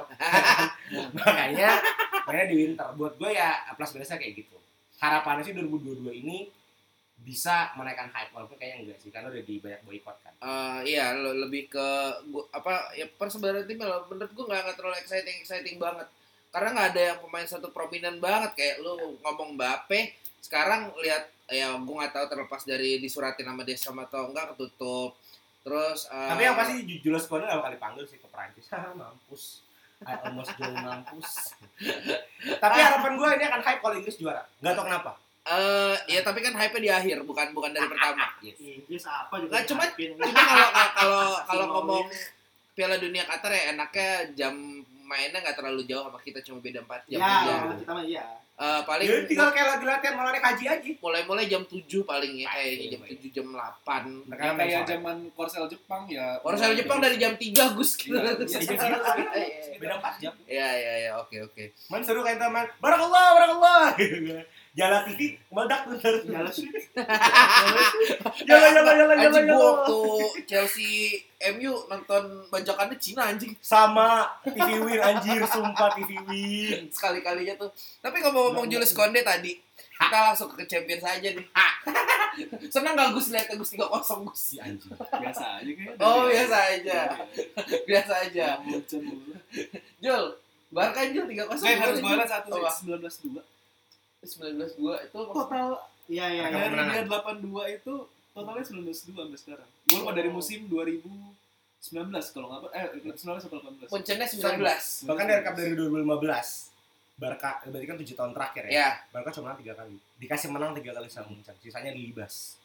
makanya mainnya di winter. Buat gue ya plus minusnya kayak gitu. Harapannya sih 2022 ini bisa menaikkan hype. Walaupun kayaknya enggak sih karena udah di banyak boykot kan. Eh, iya le- lebih ke gua, apa ya persebaran tim menurut gua nggak nggak terlalu exciting exciting banget karena nggak ada yang pemain satu prominent banget kayak lu ngomong Mbappe sekarang lihat ya gua nggak tahu terlepas dari disuratin sama Desa atau enggak ketutup. Terus eh, tapi yang pasti Ju- Jules Koundé gak bakal dipanggil sih ke Perancis. Haha, [laughs] mampus. I almost join mampus. [laughs] Tapi harapan gue ini akan hype kalau Inggris juara. Nggak tau kenapa. Eh ya tapi kan hype di akhir bukan bukan dari pertama. [laughs] Inggris apa juga. Nggak, cuma- cuma kalau kalau kalau ngomong. Piala Dunia Qatar ya enaknya jam mainnya nggak terlalu jauh sama kita cuma beda 4 jam Ya, aja. kita mah iya. Eh, paling Ya tinggal kayak lagi latihan malah naik haji aja. mulai-mulai jam 7 paling ya kayaknya jam Pak. 7 jam 8. Mereka Ya, main kayak sore. zaman Korsel Jepang ya. Korsel Jepang dari jam 3 Gus gitu. Iya, Iya, iya, [laughs] iya. Iya, Beda 4 jam. iya, iya, oke, oke. Man seru kayak teman. Barakallah, barakallah. [laughs] Jala TV meledak bener. Jala [laughs] Jala Jala Jala Jala. Anjing gua waktu Chelsea MU nonton bajakannya Cina anjing. Sama TV Win anjir sumpah TV Win. Sekali-kalinya tuh. Tapi ngomong-ngomong Julius Konde tadi, kita langsung ke champion saja nih. [laughs] Senang gak Gus lihat Gus 3 kosong Gus? Ya, anjing. Biasa aja kayaknya. Oh, biasa aja. biasa aja. Jul, Barca Jul 3 kosong. Eh, harus Barca 1 19 2. 19-2. 19-2 itu Total Iya, iya, iya. dari dia 82 itu totalnya 19-2 sampai sekarang. Gol mah dari musim 2019 kalau nggak eh 19 atau 18. Muncennya 19. Bahkan dari rekap dari 2015. Barca, berarti kan 7 tahun terakhir ya. Ya, Barca cuma menang 3 kali. Dikasih menang 3 kali sama Munchen. Sisanya dilibas.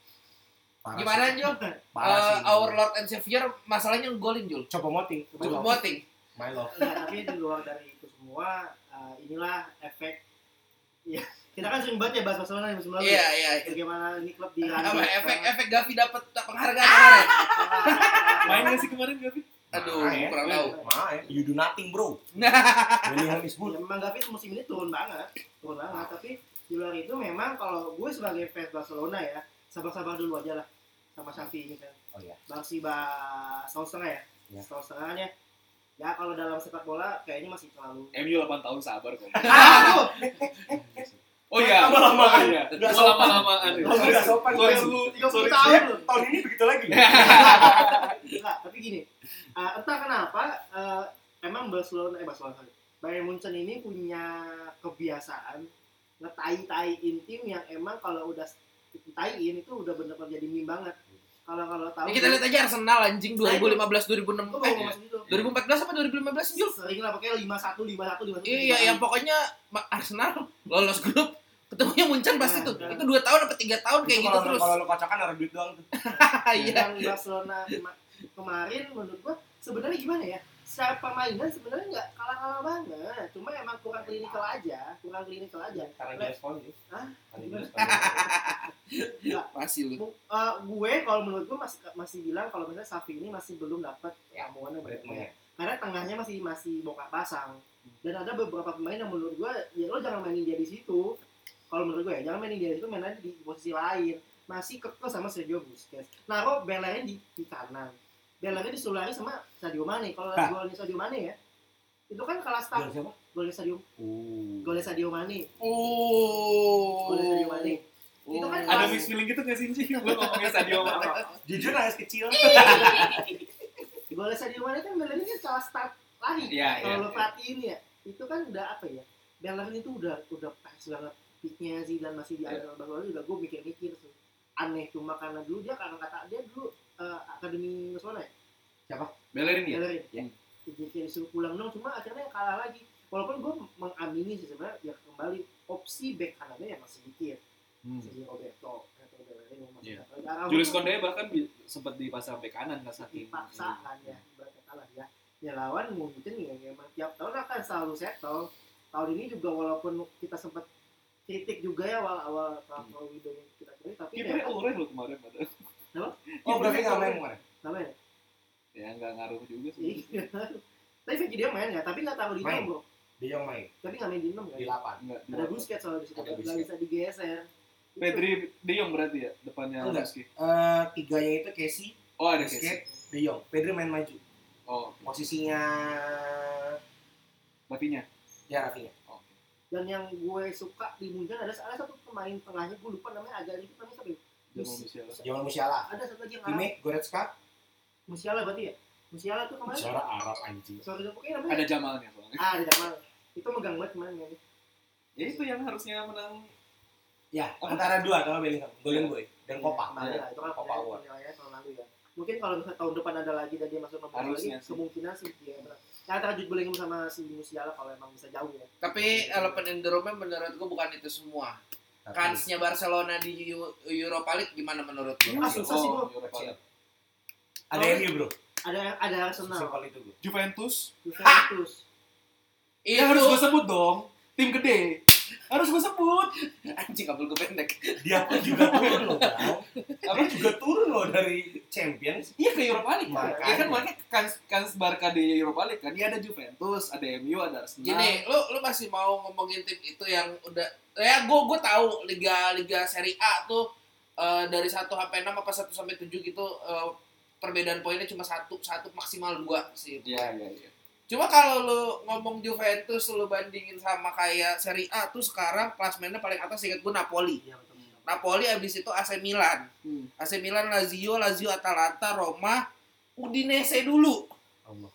Parah gimana sih. Jul? Parah Eh, sih. Our Lord and Savior masalahnya golin Jul. Coba moting. Cuma voting. My love. Enggak, tapi di luar dari itu semua, eh, inilah efek. Ya, kita kan sering banget ya bahas Barcelona musim lalu. Iya, iya. Bagaimana ini klub di Apa efek efek Gavi dapat penghargaan kemarin? Main nggak sih kemarin Gavi? Aduh, Main. kurang tahu. Main. You do nothing, bro. Nah, Bellingham is Ya, good. memang Gavi musim ini turun banget, turun banget. Tapi di luar itu memang kalau gue sebagai fans Barcelona ya, sabar-sabar dulu aja lah sama Xavi ini kan. Oh iya. Bangsi ba setahun setengah ya, Ya. setahun setengahnya. Ya kalau dalam sepak bola kayaknya masih terlalu. MU 8 tahun sabar kok. [laughs] Ah, [laughs] Oh iya, Lama-lamaan. Nggak sopan. Lama-lamaan. Oh, nggak sopan. Sorry, lu. 30 Sorry, tahun Ya, loh. tahun ini begitu lagi. [laughs] Enggak, tapi gini. eh, entah kenapa eh, emang Barcelona eh Barcelona sorry. Bayern Munchen ini punya kebiasaan ngetai-taiin tim yang emang kalau udah taiin itu udah bener-bener jadi meme banget. Kalau kalau tahu kita lihat aja Arsenal anjing 2015 2006 Oh, eh, masuk itu. 2014 apa 2015 Jul? Sering lah pokoknya 51 51 51. Iya, yang pokoknya Arsenal lolos grup ketemunya Munchen pasti Nah, tuh. nah. Itu 2 tahun apa 3 tahun kayak Itu gitu kalau- terus. Kalau lu kocokan naruh duit doang tuh. [laughs] Iya. yang Barcelona kema- kemarin menurut gua sebenarnya gimana ya? Secara permainan sebenarnya nggak kalah-kalah banget. Cuma emang kurang klinikal aja, kurang klinikal aja. Karena dia sih. Dia [laughs] respon. Masih lu. Eh, gue kalau menurut gue masih masih bilang kalau misalnya Safi ini masih belum dapat Ya, ramuan yang. Karena tengahnya masih masih bongkar pasang. Dan ada beberapa pemain yang menurut gue ya lo jangan mainin dia di situ. Kalau menurut gue ya jangan mainin dia di situ, main aja di posisi lain. Masih kekeh sama Sergio Busquets. Naruh Bellerin di, di kanan. Bellerin disulari sama Sadio Mane. Kalau Hah? golnya Sadio Mane ya, itu kan kalah start. Gol siapa? Golnya Sadio, Uh. golnya Sadio Mane. Oh. Golnya Sadio Mane. Itu kan Ada kelas- mix feeling gitu nggak sih, Ci? Lu ngomongin [laughs] Sadio Mane. Jujur nangis kecil. [laughs] Golnya Sadio Mane kan Bellerin kan kalah start lagi. Iya, kalau iya, lo iya. perhatiin ya itu kan udah apa ya Bellerin itu udah udah pas banget peaknya sih dan masih di Iya. akhir Barcelona juga gue mikir-mikir tuh aneh cuma karena dulu dia karena kata dia dulu eh, akademi Barcelona ya Bellerin ya? Bellerin Ya. jadi disuruh pulang dong cuma akhirnya kalah lagi walaupun gue mengamini sih sebenarnya ya kembali opsi back kanannya ya masih sedikit Hmm. jadi Roberto atau Bellerin yang masih Iya. dapat. Araujo Julius Konde bahkan sempat dipasang bek kanan kan saking dipaksa kan ya ibaratnya kalah ya ya lawan mungkin ya memang tiap tahun akan selalu settle tahun ini juga walaupun kita sempat kritik juga ya awal awal kalau video yang kita kritik tapi Kipernya ya Ulrich lo kemarin padahal. [laughs] Oh, berarti nggak main kemarin? namanya Ya nggak ngaruh juga sih. iya [laughs] tapi Fekir dia main ya tapi nggak taruh di Main. enam bro Dia yang main tapi nggak main di enam kan di 8. Enggak. ada Busquets soalnya di situ nggak bisa digeser Pedri De Jong berarti ya depannya Enggak. Lewandowski. Eh, tiganya itu Casey, Oh ada Busquets, Casey. De Jong. Pedri main maju. Oh, Posisinya Rafinya. ya Rafinha. Dan yang gue suka di Munchen ada ada satu pemain tengahnya gue lupa namanya agak itu namanya siapa ya? Jamal Musiala. Musiala. ada satu lagi yang Arab Kimi Goretzka. Musiala berarti ya Musiala tuh kemarin Suara Arab anjing. sorry pokoknya namanya Ada Jamalnya soalnya. Ah, di Jamal. Itu megang banget kemarin ya. Ya itu yang harusnya menang. Ya, antara dua kalau Bellingham, Golden Boy dan Kopa. Kemarin lah, itu kan Copa penilaian- Award. tahun lalu ya. Mungkin kalau misalnya tahun depan ada lagi dan dia masuk nomor lagi, kemungkinan sih dia Ya antara Jude Bellingham sama si Musiala kalau emang bisa jauh ya. Tapi elephant in the room menurutku bukan itu semua. Kansnya Barcelona di Eu- Europa League gimana menurut lu? Ah, susah sih, bro. Ada MU, Bro. Ada ada Arsenal, Simpel itu, Bro. Juventus. Juventus. itu Ya harus gue sebut dong. Tim gede. Harus gue sebut. anjing kabel gue pendek Dia pun juga turun loh. Apa juga turun loh dari Champions. Iya ke Europa League. kan. Makanya. Ya kan makanya kan kan Barca di Europa League kan. Dia ada Juventus, ada MU, ada Arsenal. Gini, lu lu masih mau ngomongin tim itu yang udah ya gue gue tahu liga liga Serie A tuh eh, dari 1 sampai 6 apa 1 sampai 7 gitu eh, perbedaan poinnya cuma satu satu maksimal dua sih. Iya, iya, iya. Cuma kalau lu ngomong Juventus lu bandingin sama kayak Serie A tuh sekarang klasmennya paling atas ingat gue Napoli. Iya betul. betul. Napoli abis itu AC Milan. Hmm. AC Milan, Lazio, Lazio, Atalanta, Roma, Udinese dulu. Allah.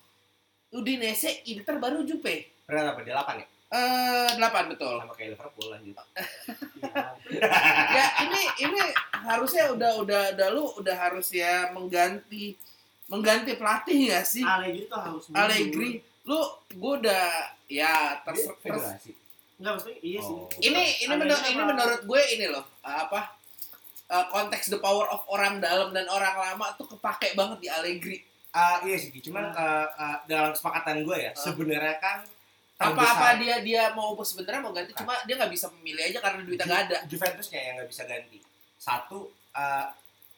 Udinese, Inter baru Juve. Berapa 8 ya? Eh, delapan betul. Sama kayak Liverpool lanjut. Iya. [laughs] ya ini ini harusnya udah udah udah lu udah harus ya mengganti mengganti pelatih gak sih Allegri tuh harus mundur. Allegri lu gue udah ya terus federasi. Enggak maksudnya iya sih. Oh. ini ini menurut ini menurut gue ini loh apa eh, konteks the power of orang dalam dan orang lama tuh kepake banget di Allegri Ah, iya sih, cuman eh, eh, dalam kesepakatan gue ya, Ah. sebenarnya kan apa-apa dia dia mau sebenarnya mau ganti cuma dia nggak bisa memilih aja karena duitnya nggak ada Ju- Juventusnya yang nggak bisa ganti. Satu, eh,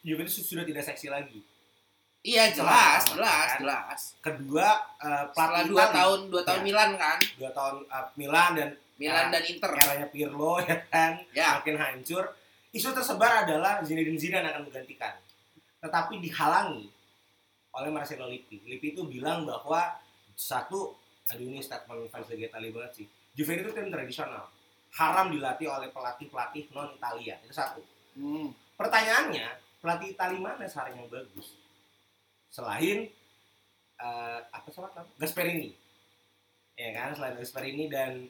Juventus sudah tidak seksi lagi. Iya jelas Jelas, jelas kan? jelas Kedua, eh, setelah pelatih dua tahun dua tahun Ya. Milan kan dua tahun eh, Milan dan Milan Ah, dan Inter eranya Pirlo [laughs] ya kan ya makin hancur. Isu tersebar adalah Zinedine Zidane akan menggantikan. Tetapi dihalangi oleh Marcelo Lippi. Lippi itu bilang bahwa satu, aduh ini statement fans Liga Italia banget sih. Juve itu tim tradisional. Haram dilatih oleh pelatih-pelatih non Italia. Itu satu. Hmm. Pertanyaannya, pelatih Italia mana sekarang yang bagus? Selain eh, apa nama? Gasperini. Ya kan, selain Gasperini dan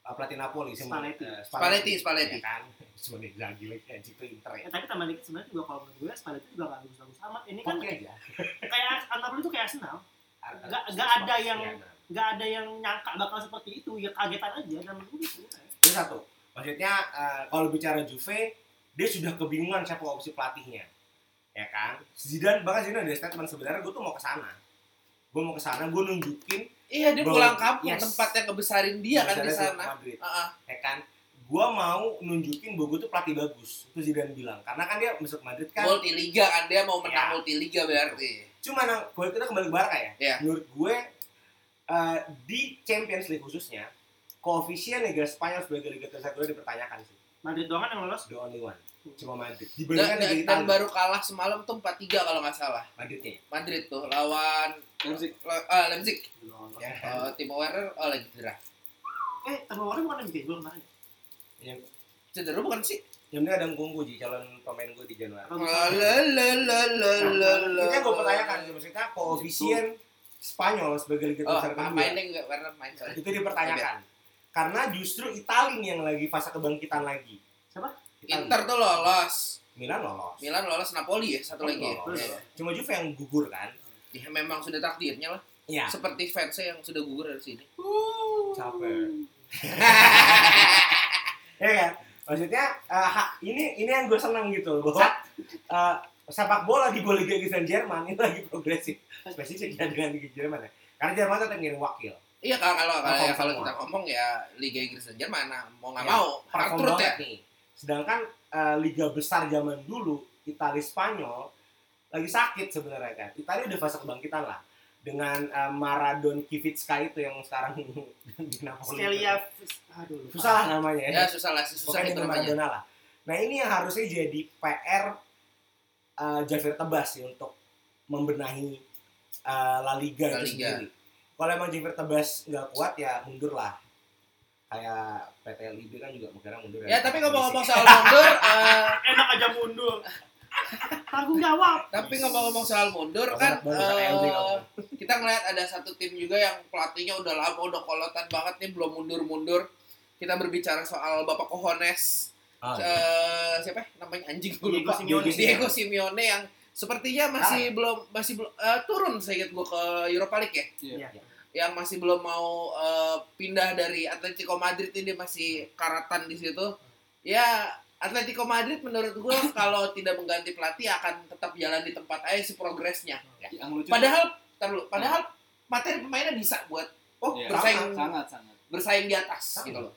eh, pelatih Napoli Spalletti. eh, Spalletti, Spalletti. Ya kan? [laughs] Sebagai lagi ya, itu Inter ya. Tapi tambah dikit sebenarnya juga kalau menurut gue Spalletti juga gak bagus-bagus amat. Ini kan Oke aja. kayak Napoli itu kayak Arsenal. Nggak- nggak ada yang- Iya, nah. Gak ada yang nyangka bakal seperti itu. Ya kagetan aja. Dan menurut gue. Itu satu. Maksudnya kalau bicara Juve, dia sudah kebingungan siapa opsi pelatihnya. Ya kan? Zidane bahkan Zidane ada statement sebenarnya gue tuh mau ke sana. Gue mau ke sana, gue nunjukin Iya dia Bahwa- pulang kampung yes. tempat yang ngebesarin dia kan di sana. Madrid. Heeh. ya kan gua mau nunjukin bahwa gue tuh pelatih bagus itu Zidane bilang karena kan dia masuk Madrid kan multi liga kan dia mau menang Ya. multi liga berarti. cuma nang kalau kita kembali ke Barca ya Iya. menurut gue eh, di Champions League khususnya koefisien Liga Spanyol sebagai liga tersatu dipertanyakan sih Madrid doang kan yang lolos. the only one cuma Madrid Dan, dibandingkan dan, dan Italia baru kalah semalam tuh 4-3 kalau nggak salah. Madridnya Madrid tuh lawan Leipzig. ah, Leipzig. Ya Eh, Timo Werner oh lagi cedera. Eh, Timo Werner bukan yang belum kemarin. yang Cedera bukan sih? yang ada Ngunggu ji calon pemain gue di Januari Atau La bukan? la la la la la la. itu yang gue pertanyakan sih, maksudnya koefisien Spanyol sebagai liga Oh, terbesar kedua mainnya nggak Werner main itu dipertanyakan karena justru Italia nih yang lagi fase kebangkitan lagi? Italia. Inter tuh lolos. Milan lolos Milan lolos Napoli ya satu lagi. ya? lolos. Iya. cuma Juve yang gugur kan Ya memang sudah takdirnya lah. iya Seperti fansnya yang sudah gugur dari sini. capek [laughs] ya kan maksudnya ha- ini ini yang gue senang gitu bahwa eh, sepak bola di bola Liga Inggris Jerman ini lagi progresif spesifik ya dengan Liga Jerman ya karena Jerman tetap ngirim wakil Iya kalau kalau kalau, ya, kalau kita ngomong ya Liga Inggris dan Jerman nah, mau nggak Ya, mau perform hardroot ya. nih sedangkan eh, liga besar zaman dulu Italia Spanyol lagi sakit sebenarnya kan Italia udah fase kebangkitan lah dengan eh, Maradon Kivitska itu yang sekarang [laughs] di Napoli Skelia aduh susah lah namanya Ya susah lah susah Pokoknya itu. Maradona lah. Nah ini yang harusnya jadi PR uh, Javier Tebas sih untuk membenahi uh, La Liga La itu Liga. sendiri. Kalau emang Javier Tebas nggak kuat ya mundur lah. Kayak PT LIB kan juga akhirnya mundur. Ya tapi ngomong-ngomong soal mundur, [laughs] eh, Enak aja mundur. [laughs] Tanggung jawab. tapi ngomong-ngomong soal mundur kan eh, kita ngeliat ada satu tim juga yang pelatihnya udah lama udah kolotan banget nih belum mundur-mundur. Kita berbicara soal Bapak Cojones Ah, eh, siapa ya? namanya anjing gue Diego lupa Simeone. Diego Simeone yang sepertinya masih belum masih belum turun saya ingat gue ke Europa League ya Iya. Yang masih belum mau eh, pindah dari Atletico Madrid ini masih karatan di situ ya Atletico Madrid menurut gue [coughs] kalau tidak mengganti pelatih akan tetap jalan di tempat aja si progresnya Yang lucu padahal tar dulu, padahal materi pemainnya bisa buat Oh, Iya, bersaing- sangat sangat. bersaing di atas Sama. gitu loh.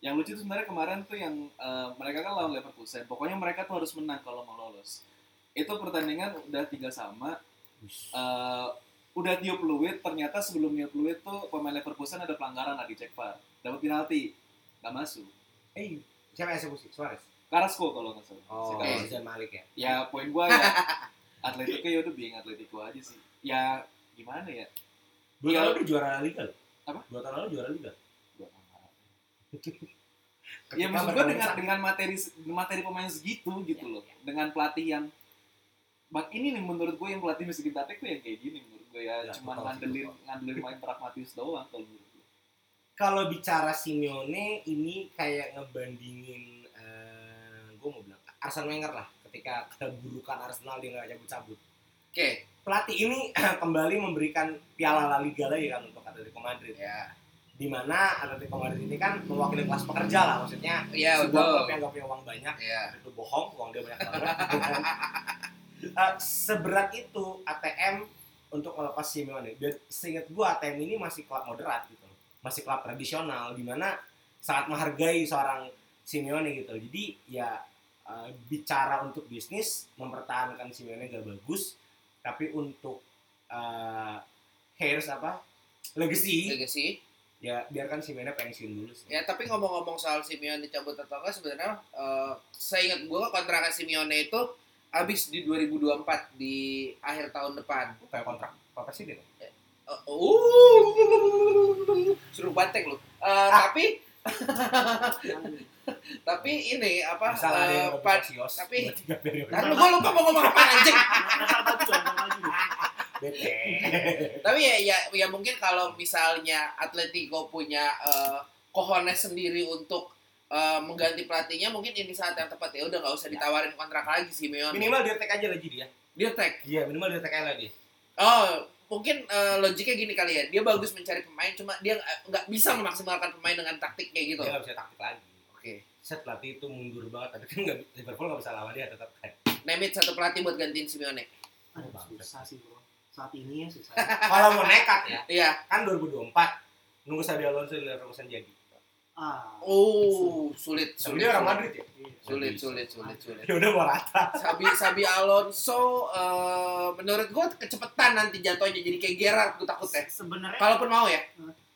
Yang lucu tuh sebenarnya kemarin tuh yang eh, mereka kan lawan Leverkusen. Pokoknya mereka tuh harus menang kalau mau lolos. Itu pertandingan udah tiga sama. eh, udah tiup peluit, ternyata sebelum tiup peluit tuh pemain Leverkusen ada pelanggaran lah di cek VAR. Dapat penalti, nggak masuk. Eh, siapa yang eksekusi? Suarez. Carrasco kalau nggak salah. Oh, Si. Carrasco. Zidane Malik ya. Ya poin gua ya Atletico ya udah being Atletico aja sih. Ya gimana ya? Dua Iya. tahun lalu juara Liga loh. Apa? Dua tahun lalu juara Liga. Gua nggak ngerti. Ya maksud bertemu dengan dengan materi materi pemain segitu gitu Ya, loh, ya. dengan pelatih yang bak ini nih menurut gue yang pelatih mesti kita tuh yang kayak gini menurut gue ya, Ya, cuma ngandelin ngandelin main pragmatis doang kalau menurut gue. kalau bicara Simeone ini kayak ngebandingin gue mau bilang Arsene Wenger lah ketika keburukan Arsenal dia nggak cabut-cabut Oke, pelatih ini [clears throat] kembali memberikan piala La Liga lagi kan untuk Atletico Madrid ya. di mana Atletico Madrid ini kan mewakili kelas pekerja lah maksudnya Iya, sebuah betul. klub yang gak punya uang banyak Iya. itu bohong uang dia banyak banget [laughs] Eh, seberat itu ATM untuk melepas Simeone dan seingat gua ATM ini masih klub moderat gitu masih klub tradisional di mana sangat menghargai seorang Simeone gitu jadi ya eh, bicara untuk bisnis mempertahankan Simeone gak bagus tapi untuk eh heirs apa? Legacy Legacy. ya biarkan Simeone pensiun dulu sih. Ya, tapi ngomong-ngomong soal Simeone dicabut atau enggak sebenarnya eh saya ingat gua kontrak Simeone itu habis di 2024 di akhir tahun depan. kayak kontrak Pak Presiden Eh, uh, suruh bantek lu. Eh, tapi [laughs] tapi ini apa? dia eh, sios tapi- lu gua lupa mau ngomong apa anjing. [laughs] Tapi ya ya ya mungkin kalau misalnya Atletico punya cojones sendiri untuk eh, mengganti pelatihnya mungkin ini saat yang tepat ya udah nggak usah ditawarin kontrak lagi Simeone. minimal dia tag aja lagi dia dia tag. iya minimal dia tag aja lagi Oh, mungkin eh, logiknya gini kali ya. Dia bagus mencari pemain cuma dia nggak- bisa memaksimalkan pemain dengan taktik kayak gitu. dia nggak bisa taktik lagi Oke. set pelatih itu mundur banget tapi kan nggak Liverpool nggak bisa lawan dia tetap kan Name it satu pelatih buat gantiin Simeone. Aduh, susah sih bro. Saat ini ya susah. kalau mau nekat ya Iya. kan 2024 nunggu Xabi Alonso di Leverkusen jadi Ah. Oh, sulit, sulit. dia orang sulit. Madrid ya iya. Sulit, sulit, sulit, sulit. ya udah mau rata Sabi Sabi Alonso eh, menurut gua kecepatan nanti jatuhnya jadi kayak Gerrard gue takutnya. Sebenarnya Kalaupun mau ya.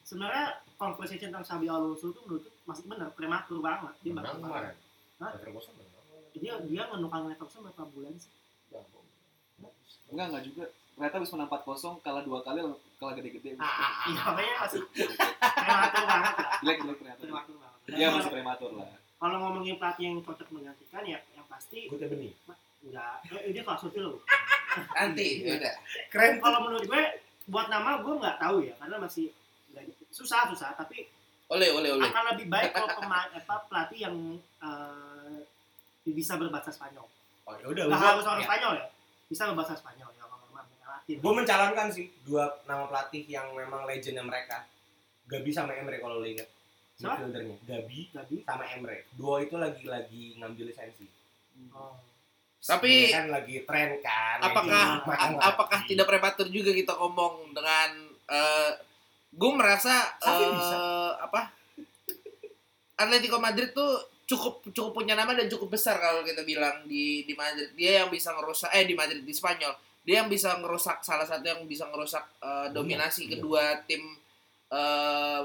sebenarnya conversation tentang Xabi Alonso itu menurut masih benar prematur banget. Dia bakal kemarin Hah? Dia dia menukang Leverkusen berapa bulan sih? Enggak enggak juga. Ternyata habis menang 4-0 kalah dua kali kalah gede-gede. Iya, makanya masih prematur banget lah. Jelek jelek ternyata. Prematur banget. Ya masih prematur lah. Kalau ngomongin pelatih yang cocok menggantikan ya yang pasti gue benih enggak eh, dia kelas loh. Nanti Iya. ya udah. keren Kalau menurut gue buat nama gue nggak tahu ya karena masih susah susah tapi Oleh oleh oleh. akan lebih baik kalau [laughs] pemain apa pelatih yang eh, bisa berbahasa Spanyol. oh ya udah Nggak gua- harus orang ya. Spanyol ya, bisa berbahasa Spanyol ya. Gue mencalonkan sih dua nama pelatih yang memang legendnya mereka. Gabi sama Emre kalau lo Siapa? midfieldernya Gabi Gabi. sama Emre. Dua itu lagi lagi ngambil lisensi. Oh. Tapi- Ini kan lagi tren kan apakah apakah tidak prematur juga kita ngomong dengan eh gue merasa Safi eh, bisa. apa? Atletico Madrid tuh cukup cukup punya nama dan cukup besar kalau kita bilang di di Madrid. Dia yang bisa ngerusak eh di Madrid di Spanyol dia yang bisa ngerusak salah satu yang bisa ngerusak eh, dominasi iya. kedua tim eh,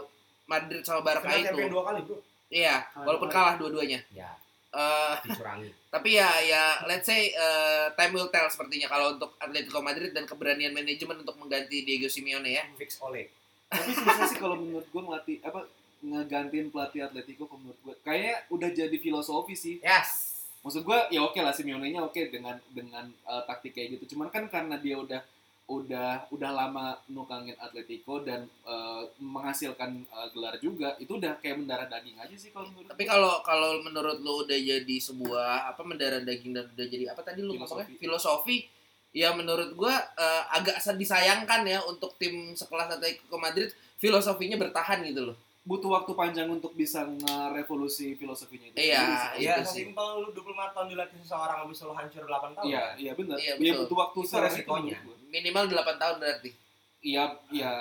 Madrid sama Barca itu. dua kali bro. Iya Kalah walaupun dua kalah dua-duanya. Ya Eh, dicurangi [laughs] tapi ya ya let's say eh, time will tell sepertinya kalau untuk Atletico Madrid dan keberanian manajemen untuk mengganti Diego Simeone ya. fix oleh. Tapi susah sih kalau menurut gue ngelatih apa ngegantiin pelatih Atletico menurut gue kayaknya udah jadi filosofi sih. yes Maksud gue ya oke lah Simeone-nya oke dengan dengan eh, taktik kayak gitu. Cuman kan karena dia udah udah udah lama nukangin Atletico dan eh, menghasilkan eh, gelar juga, itu udah kayak mendarah daging aja sih kalau menurut Tapi kalau kalau menurut lu udah jadi sebuah apa mendarah daging dan udah jadi apa tadi lu Filosofi. ngomongnya filosofi ya menurut gua eh, agak disayangkan ya untuk tim sekelas Atletico Madrid filosofinya bertahan gitu loh. Butuh waktu panjang untuk bisa ngerevolusi filosofinya itu. Iya, iya. ya simpel lu 25 tahun dilatih seseorang habis lo hancur 8 tahun Iya, iya benar. Iya, Dia betul. butuh waktu Itu resikonya. Minimal 8 tahun berarti. Iya, iya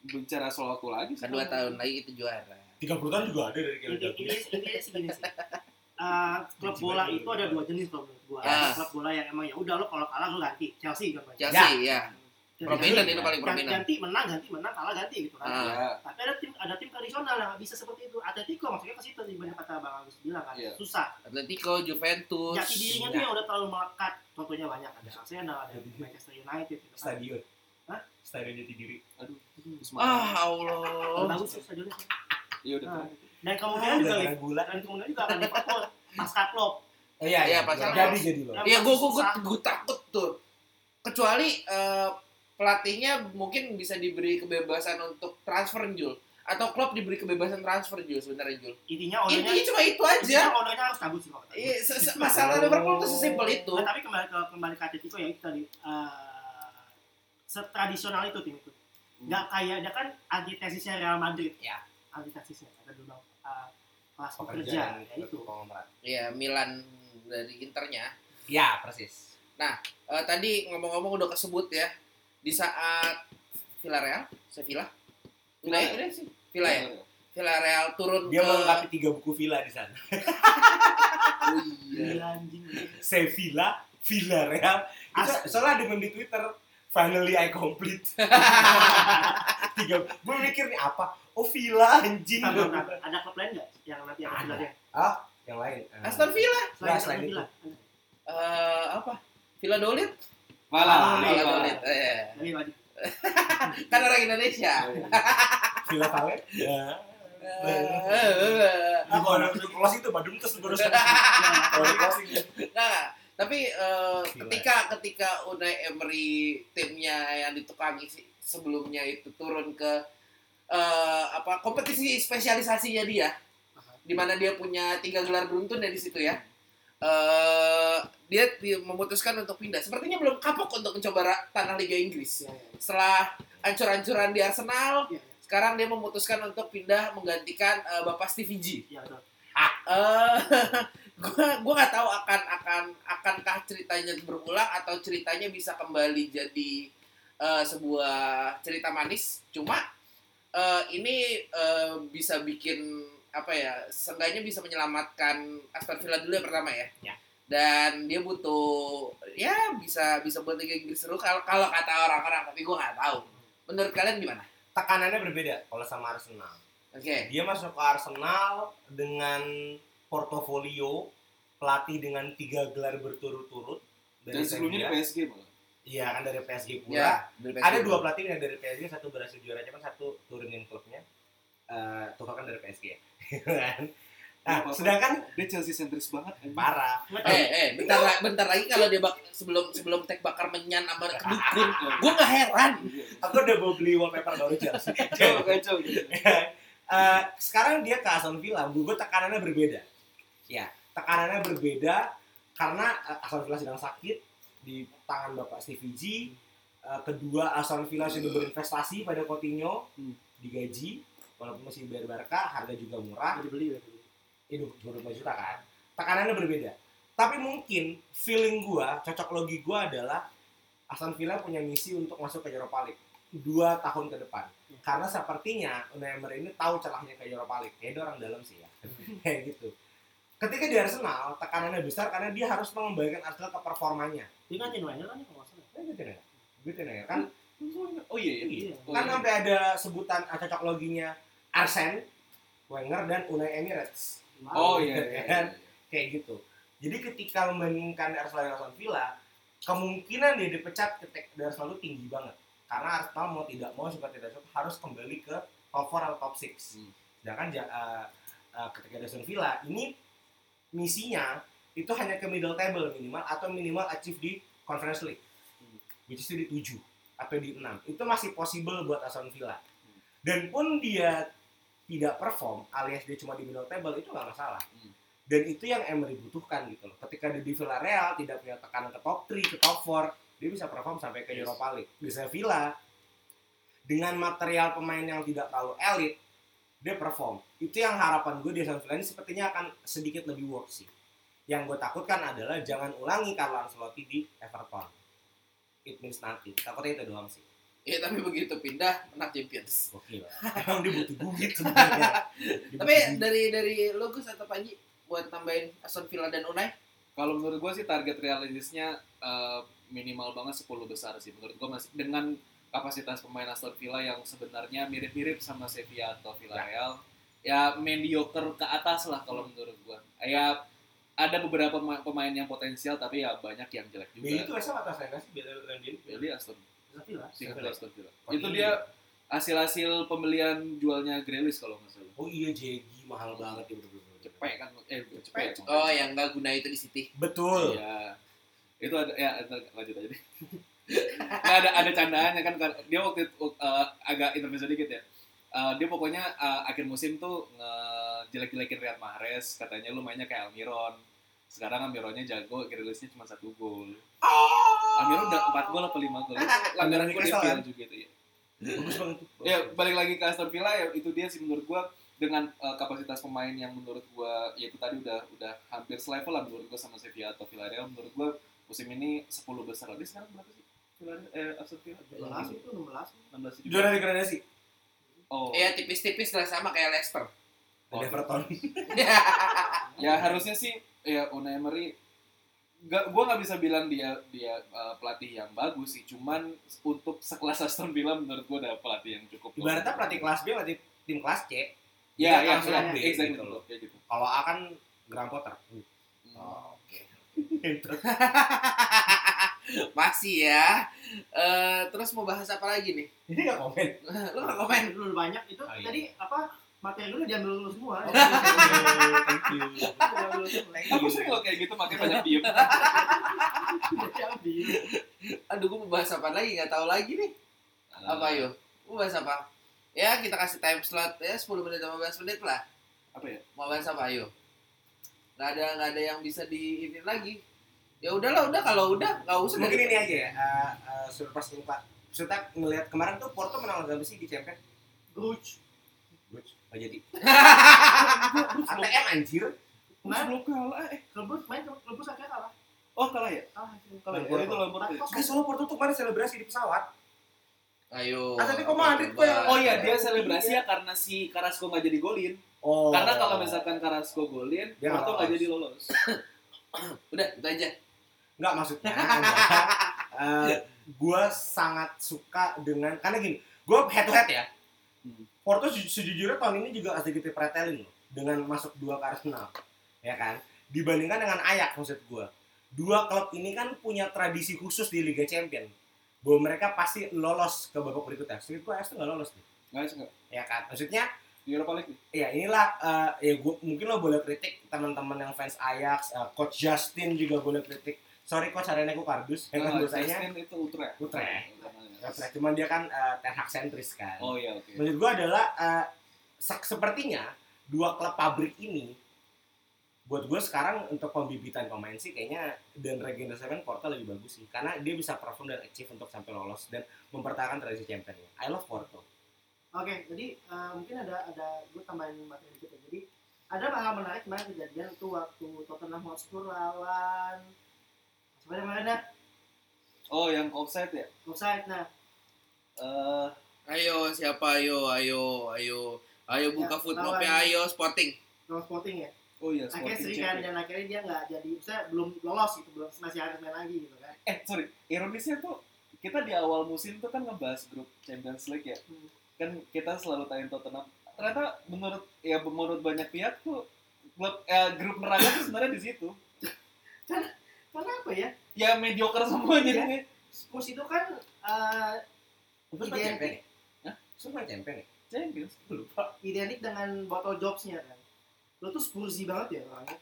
bicara soal waktu lagi. Kan dua tahun lagi itu juara. 30 tahun juga ada dari Inti- Kevin intinya intinya sih gini sih Eh, klub bola itu ada dua jenis kalau menurut gua ada klub bola yang emang ya udah lo kalau kalah lo ganti Chelsea contohnya Chelsea ya. Prominent ganti- itu paling prominent. ganti menang ganti menang kalah ganti gitu kan Ah. Ya. tapi ada tim ada tim tradisional yang bisa seperti itu Atletico maksudnya ke situ banyak kata bang Agus bilang kan Iya. susah Atletico, Juventus. jati dirinya tuh yang udah terlalu melekat contohnya banyak ada Arsenal ada Manchester United gitu kan Stadion. Hah? Stadion Jati Diri. Aduh. Ah, Oh, Allah. bagus sih stadionnya. Iya udah. Nah, dan kemungkinan juga Gara-gara gula. dan kemungkinan juga akan Liverpool pasca Klopp Oh iya, Iya, iya. pasal- Jadi jadi loh. Iya, gue gue Susah. gue takut tuh. Kecuali eh, pelatihnya mungkin bisa diberi kebebasan untuk transfer Jul atau klub diberi kebebasan transfer Jul sebenarnya Jul. intinya ownernya Intinya cuma itu intinya aja. ownernya harus cabut sih gua. Iya, se- se- masalah Liverpool tuh sesimpel itu. Nah, tapi kembali ke kembali ke Atletico ya itu tadi uh, setradisional itu tim itu. Nggak kayak dia kan antitesisnya Real Madrid. Ya. Antitesisnya ada dulu uh, kelas pekerja ya itu. Iya, Milan dari Internya. Iya, persis. Eh, tadi ngomong-ngomong udah kesebut ya di saat Villarreal, Sevilla. Udah ya, udah sih. Villa ya. Villarreal turun Dia ke melengkapi tiga buku villa di sana. [laughs] Oh iya. Anjing. Sevilla, Villarreal. Itu soalnya ada meme di Twitter. Finally I complete. [laughs] tiga. Gue mikir nih apa? Oh Villa anjing. Ada klub lain nggak yang nanti akan Ada. Villarreal? Yang lain. eh, Aston Villa. Selain selain Villa. Eh, apa? Valladolid? Malah. Ah, malah. Eh, Dari lagi. [laughs] kan orang Indonesia. Villa Valen. Ya. Eh, Ah, kalau ada untuk close itu Badung terus di closing. Nah, tapi eh, Gila. ketika ketika Unai Emery timnya yang ditukangi sebelumnya itu turun ke eh, apa kompetisi spesialisasinya dia, di mana dia punya tiga gelar beruntun ya di situ ya. Eh, dia di- memutuskan untuk pindah. Sepertinya belum kapok untuk mencoba tanah Liga Inggris. Iya, iya, Setelah ancur-ancuran di Arsenal, iya. sekarang dia memutuskan untuk pindah menggantikan eh, Bapak Stevie G. Iya, betul. Eh, [laughs] gua gua nggak tahu akan akan akankah ceritanya berulang atau ceritanya bisa kembali jadi eh, sebuah cerita manis. Cuma eh, ini eh, bisa bikin apa ya? Seenggaknya bisa menyelamatkan Aston Villa dulu yang pertama ya. Ya. Dan dia butuh ya bisa bisa buat Liga Inggris seru kalau kalau kata orang-orang tapi gua nggak tahu. Menurut kalian gimana? Tekanannya berbeda kalau sama Arsenal. Oke. Dia masuk ke Arsenal dengan portofolio pelatih dengan tiga gelar berturut-turut Dan sebelumnya di. PSG malah. Iya kan dari PSG pula. Ya, dari PSG. Ada dua pelatih yang dari PSG, satu berhasil juara cuman satu turunin klubnya. Eh Tuchel kan dari PSG ya. Kan? nah, Apa-apa. sedangkan Dia Chelsea sentris banget. anjing. parah. Eh, eh, bentar, bentar lagi kalau dia bak sebelum sebelum tek bakar menyan sama kedukun, gue nggak heran. Iya. Aku udah mau beli wallpaper baru Chelsea. [laughs] Kacau, kacau. Eh, sekarang dia ke Aston Villa, gue tekanannya berbeda. Ya, tekanannya berbeda karena eh, Aston Villa sedang sakit di tangan Bapak Stevie G. Eh, kedua, Aston Villa sudah berinvestasi pada Coutinho, Hmm. digaji, walaupun masih bayar Barca, harga juga murah. Dibeli, udah dibeli. itu 25 juta kan tekanannya berbeda tapi mungkin feeling gua cocok logi gua adalah Aston Villa punya misi untuk masuk ke Europa League dua tahun ke depan karena sepertinya Unai Emery ini tahu celahnya ke Europa League ya dia orang dalam sih ya [laughs] kayak gitu ketika di Arsenal tekanannya besar karena dia harus mengembalikan Arsenal ke performanya Dia kan Wenger kan ya kalau nggak salah. Ya gitu ya kan Oh iya, iya. Iya. Oh, kan iya. sampai ada sebutan ah, cocok loginya Arsene Wenger dan Unai Emirates Oh iya, iya, Kan? iya. kayak gitu. Jadi ketika membandingkan Arsenal dan Aston Villa, kemungkinan dia dipecat dari Arsenal itu tinggi banget. Karena Arsenal mau tidak mau suka tidak suka harus kembali ke top 4 atau top 6. Hmm. Sedangkan eh, eh, ketika Aston Villa ini misinya itu hanya ke middle table minimal atau minimal achieve di Conference League. Hmm. Which is di 7 atau di 6. Itu masih possible buat Aston Villa. Hmm. Dan pun dia tidak perform alias dia cuma di middle table itu nggak masalah. Hmm. Dan itu yang Emery butuhkan gitu loh. Ketika dia di Villarreal tidak punya tekanan ke top 3, ke top 4, dia bisa perform sampai ke Yes. Europa League. Di Sevilla dengan material pemain yang tidak terlalu elit, dia perform. Itu yang harapan gue di Villa ini sepertinya akan sedikit lebih work sih. Yang gue takutkan adalah jangan ulangi Carlo Ancelotti di Everton. It means nothing. Takutnya itu doang sih. Ya tapi begitu pindah menang Champions. Oke lah. [laughs] Emang dia butuh duit [laughs] sebenarnya. Tapi dari dari lo Gus atau Panji buat tambahin Aston Villa dan Unai? Kalau menurut gue sih target realistisnya eh, minimal banget 10 besar sih menurut gue masih dengan kapasitas pemain Aston Villa yang sebenarnya mirip-mirip sama Sevilla atau Villarreal ya mediocre ke atas lah kalau menurut gue ya ada beberapa pema- pemain yang potensial tapi ya banyak yang jelek Beli itu juga Esa atas saya sih. Beli Aston Sevilla. Singapura Aston Villa itu iya. dia hasil-hasil pembelian jualnya Grealish kalau nggak salah Oh iya Jegi mahal banget ya bener-bener. cepet kan eh bukan cepet ya, Oh yang nggak guna itu di City. Betul. Iya. Itu ada ya lanjut aja deh. [laughs] Nggak ada ada candaannya kan kan dia waktu itu uh, agak intermezzo dikit ya. Uh, dia pokoknya uh, akhir musim tuh ngejelek-jelekin Riyad Mahrez, katanya lu mainnya kayak Almiron. Sekarang Almironnya jago, Grealishnya cuma satu gol. Almiron udah 4 gol apa 5 gol. [laughs] Langgaran Crystal, kan? juga itu ya. Bagus banget tuh. Ya, balik lagi ke Aston Villa ya itu dia sih menurut gua dengan uh, kapasitas pemain yang menurut gua ya itu tadi udah udah hampir selevel lah menurut gua sama Sevilla atau Villarreal menurut gua musim ini 10 besar lagi sekarang berapa sih? Villarreal eh Aston Villa 16 itu 16. 16 juga. Juara degradasi. Oh. Ya tipis-tipis lah sama kayak Leicester. Dan Everton. [laughs] Ya harusnya sih ya Unai Emery Gak, gue nggak bisa bilang dia dia uh, pelatih yang bagus sih, cuman untuk sekelas Aston Villa menurut gue ada pelatih yang cukup. Ibaratnya pelatih kelas B, pelatih tim kelas C. ya, dia ya, ya, upgrade exactly, gitu loh. kayak gitu. Kalau A kan Graham Potter. Hmm. Oh, oke. [laughs] Masih ya. Eh terus mau bahas apa lagi nih? Ini nggak komen. Lo nggak komen? Dulu banyak itu Oh, iya. tadi apa materi lu diambil dulu semua. Thank you. Diambil dulu semua. Aku sering kalau kayak gitu makin banyak [laughs] diem. Aduh, gue mau bahas apa lagi? Nggak tahu lagi nih. Apa yuk? Mau bahas apa? Ya kita kasih time slot ya 10 menit 15 menit lah. Apa ya? Mau bahas apa ayo? Nggak ada nggak ada yang bisa di ini lagi. Ya udahlah udah kalau udah nggak usah. Mungkin ini aja ya. Uh, uh, surprise impact. Maksudnya ngelihat kemarin tuh Porto menang berapa sih di Champions? Gruj. Nggak jadi. ATM anjir. Nah, Belum kalah eh. Klebus main Klebus akhirnya kalah. Oh kalah ya? Kalah. Kalah ya? Itu lawan Porto ya? Guys, soalnya Porto tuh kemarin selebrasi di pesawat. Ayo. Atletico Madrid kok yang- Oh iya dia selebrasi ya karena si Carrasco nggak jadi golin. Oh. Karena kalau misalkan Carrasco golin, Dia nggak Porto nggak jadi lolos. [coughs] Udah, itu aja. Nggak maksudnya. [laughs] uh, gue sangat suka dengan karena gini, gue head to head ya. Hmm. Porto seju- sejujurnya tahun ini juga sedikit pretelin loh dengan masuk dua ke Arsenal, ya kan? Dibandingkan dengan Ajax maksud gue. Dua klub ini kan punya tradisi khusus di Liga Champion bahwa mereka pasti lolos ke babak berikutnya. Sedikit gue Ajax tuh nggak lolos nih, Nggak ya kan? Maksudnya Di Europa League ya inilah eh, ya gua mungkin lo boleh kritik teman-teman yang fans Ajax, eh, coach Justin juga boleh kritik. Sorry coach hari ini aku kardus, ya kan Nah, dosanya Justin itu Utrecht. Utrecht. Utrecht. Utrecht. Cuman dia kan eh, Ten Hag sentris kan. Oh iya oke. Menurut gua adalah eh, se- sepertinya dua klub pabrik ini buat gue sekarang untuk pembibitan pemain sih kayaknya dan regenerasi kan Porto lebih bagus sih karena dia bisa perform dan achieve untuk sampai lolos dan mempertahankan tradisi championnya. I love Porto. Oke, jadi eh, mungkin ada ada gue tambahin materi dikit ya. Jadi ada hal menarik kemarin kejadian tuh waktu Tottenham Hotspur lawan kemarin dah Oh yang offside ya? offside. Nah, Eh Ayo, siapa? Ayo, ayo, ayo. Ayo buka Ya, footmapnya, lawan- ayo Sporting. lawan Sporting ya. oh iya Akhirnya Sporting seri kan Champion. dan akhirnya dia nggak jadi, saya belum lolos gitu, belum masih harus main lagi gitu kan. Eh sorry, ironisnya tuh kita di awal musim tuh kan ngebahas grup Champions League ya. Hmm. Kan kita selalu tanya Tottenham. Ternyata menurut ya menurut banyak pihak tuh klub eh, grup neraka tuh sebenarnya di situ. Karena apa ya? Ya mediocre semua Iya. jadinya. Spurs itu kan eh, Terus Identik. champion ya? Hah? Terus main champion ya? Champions lupa. identik dengan bottle jobsnya kan. Lo tuh Spursy banget ya orangnya.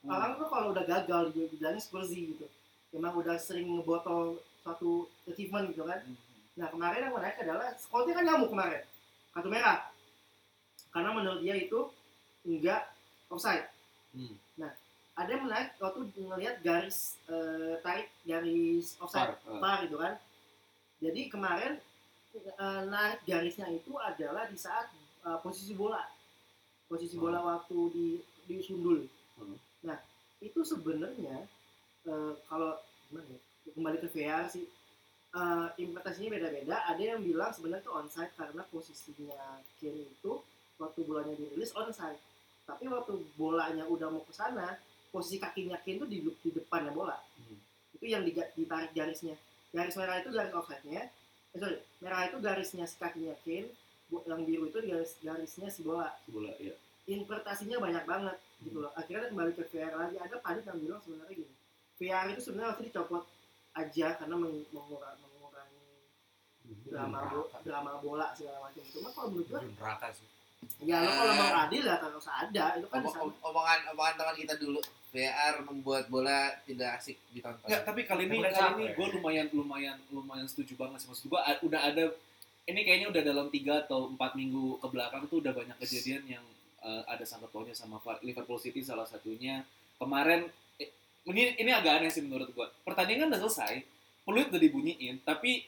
Hmm. Orang tuh kalau udah gagal dia bilangnya Spursy gitu. Emang udah sering ngebotol suatu achievement gitu kan. Nah kemarin yang menarik adalah Scotty kan nyamuk kemarin kartu merah karena menurut dia itu enggak offside. Hmm. Nah ada yang menarik waktu ngelihat garis eh, tarik garis offside Var, eh. VAR gitu kan. Jadi kemarin narik garisnya itu adalah di saat eh, posisi bola, posisi bola waktu di di sundul. Hmm. Nah itu sebenarnya eh, kalau gimana ya, kembali ke VAR sih eh, interpretasinya beda-beda. Ada yang bilang sebenarnya itu onside karena posisinya Kane itu waktu bolanya dirilis onside. Tapi waktu bolanya udah mau ke sana, posisi kakinya Kane itu di, di depannya bola. Hmm. Itu yang diga- ditarik garisnya. Garis merah itu garis offside-nya. Eh, sorry, merah itu garisnya si kakinya Kane, yang biru itu garis garisnya si bola. bola ya Interpretasinya banyak banget gitu loh. Akhirnya kembali ke VR lagi. Ada Padit yang bilang sebenarnya gini, VR itu sebenarnya harus dicopot aja karena meng- mengurangi, mengurangi drama bo- drama bola segala macam. Cuma kalau menurut gua neraka sih ya lo kalau Eh. mau adil ya harus ada itu kan Omong- om- omongan omongan teman kita dulu VR membuat bola tidak asik ditonton. Enggak, tapi kali ini kali ini gue lumayan lumayan lumayan setuju banget sih. Maksud gue udah ada ini kayaknya udah dalam tiga atau empat minggu ke belakang tuh udah banyak kejadian yang eh, ada sangkut pautnya sama Liverpool City salah satunya. Kemarin eh, ini ini agak aneh sih menurut gue pertandingan udah selesai peluit udah dibunyiin tapi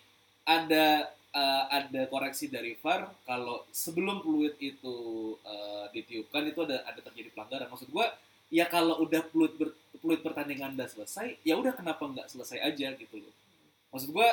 ada eh, ada koreksi dari VAR kalau sebelum peluit itu eh, ditiupkan itu ada ada terjadi pelanggaran. Maksud gue ya kalau udah peluit ber- peluit pertandingan udah selesai ya udah kenapa nggak selesai aja gitu loh. Maksud gua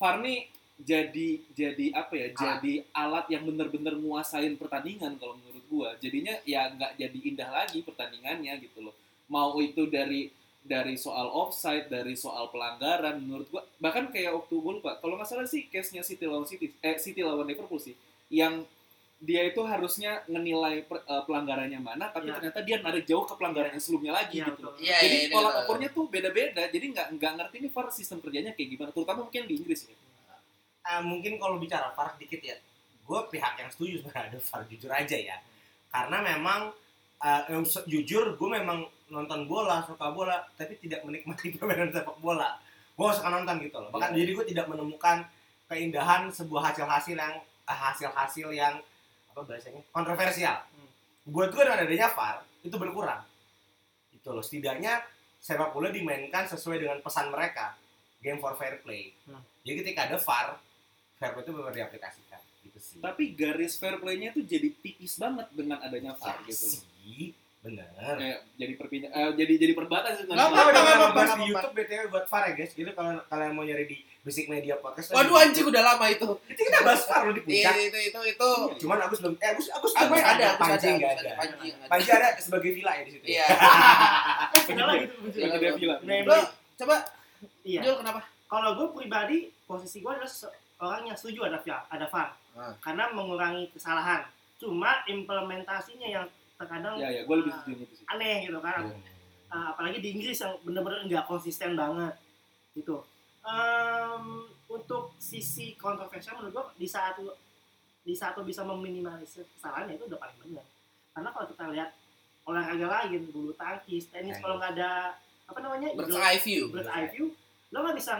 VAR nih jadi jadi apa ya jadi alat yang bener-bener nguasain pertandingan kalau menurut gua. Jadinya ya nggak jadi indah lagi pertandingannya gitu loh. Mau itu dari dari soal offside dari soal pelanggaran menurut gua bahkan kayak waktu gua lupa kalau nggak salah sih case nya City lawan City eh City lawan Liverpool sih yang dia itu harusnya ngenilai per- eh, pelanggarannya mana tapi Ya. ternyata dia narik jauh ke pelanggaran yang sebelumnya lagi Iya, gitu betul. Iya, Jadi iya, pola betul. ukurnya tuh beda-beda. Jadi nggak nggak ngerti nih VAR sistem kerjanya kayak gimana. Terutama mungkin di Inggris ya. Ah, mungkin kalau bicara VAR dikit ya gue pihak yang setuju sebenarnya ada VAR jujur aja ya karena memang yang se- jujur gue memang nonton bola suka bola tapi tidak menikmati [laughs] permainan sepak bola gue suka nonton gitu loh bahkan Iya. jadi gue tidak menemukan keindahan sebuah hasil-hasil yang ah, hasil-hasil yang apa bahasanya? Kontroversial. Hmm. buat gue dengan adanya VAR itu berkurang. Itu loh. Setidaknya sepak bola dimainkan sesuai dengan pesan mereka. Game for fair play. Hmm. jadi ketika ada VAR fair play itu benar diaplikasikan. Gitu sih. Tapi garis fair play-nya tuh jadi tipis banget dengan adanya VAR gitu. loh. sih. Bener Kayak jadi perpindah eh, jadi jadi perbatas Nggak apa-apa, nggak apa-apa, di YouTube BTW buat VAR ya guys. Jadi kalau kalian mau nyari di Basic Media Podcast. waduh anjing udah lama itu Itu kita bahas loh di Iya, puncak. itu itu itu Cuman Agus belum eh Agus Agus Agus ada, Panji ada, nggak Agus ada. Panji yang ada. Panji ada sebagai villa ya di situ. Iya. [laughs] Kenapa gitu ada villa. Lo coba Iya. Jul kenapa? Kalau gue pribadi posisi gue adalah orang yang setuju ada VAR, ada VAR. Ah. Karena mengurangi kesalahan. Cuma implementasinya yang terkadang Ya ya, gue lebih setuju itu sih. aneh gitu kan. Ah, apalagi di Inggris yang bener-bener nggak konsisten banget gitu. Em, untuk sisi kontroversial menurut gua di saat di saat bisa meminimalisir kesalahan ya itu udah paling benar. Karena kalau kita lihat olahraga lain, bulu tangkis, tenis, kalau nggak ada apa namanya Bird's eye view. bird's eye view, lo nggak bisa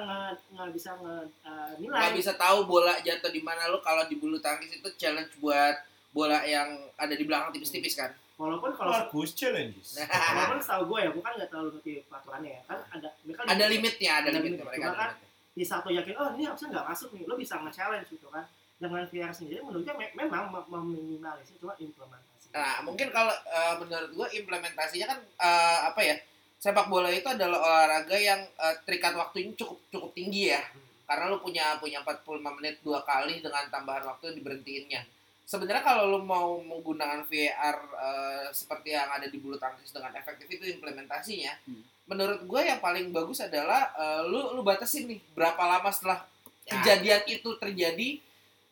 nggak bisa nge eh, nilai. Nggak bisa tahu bola jatuh di mana lo kalau di bulu tangkis itu challenge buat bola yang ada di belakang tipis-tipis kan. Walaupun kalau Agus challenges. [laughs] walaupun setahu gue ya, gue kan nggak terlalu ngerti peraturannya ya, kan ada mereka Ada limitnya, ada Ada limitnya limit. mereka. Kan di satu yakin oh ini harusnya nggak masuk nih lo bisa nge-challenge gitu kan dengan VR sendiri menurut gue me- memang mem- meminimalisir cuma implementasi Nah, mungkin kalau eh, menurut gua implementasinya kan eh, apa ya? Sepak bola itu adalah olahraga yang eh, terikat waktunya cukup cukup tinggi ya. Karena lu punya punya 45 menit dua kali dengan tambahan waktu diberhentiinnya. Sebenarnya kalau lu mau menggunakan VR eh, seperti yang ada di bulu tangkis dengan efektif itu implementasinya, Hmm. menurut gue yang paling bagus adalah eh, lu lu batasin nih berapa lama setelah Ya. kejadian itu terjadi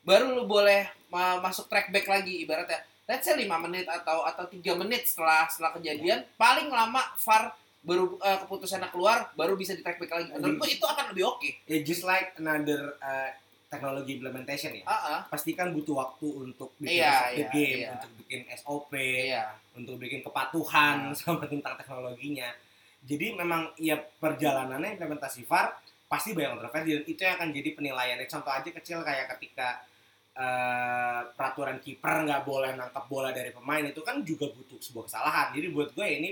baru lu boleh ma- masuk track back lagi ibaratnya let's say 5 menit atau atau tiga menit setelah setelah kejadian paling lama VAR baru eh, keputusannya keluar baru bisa di track back lagi menurut gue itu akan lebih oke Ya just like another uh, teknologi implementation ya. Ah, ah. Pastikan butuh waktu untuk bikin Iya, SOP iya, game, iya. untuk bikin SOP, iya untuk bikin kepatuhan Hmm. [laughs] sama tentang teknologinya. Jadi memang ya perjalanannya implementasi VAR pasti banyak kontroversi dan itu yang akan jadi penilaiannya. Contoh aja kecil kayak ketika eh, peraturan kiper nggak boleh nangkap bola dari pemain itu kan juga butuh sebuah kesalahan. Jadi buat gue ini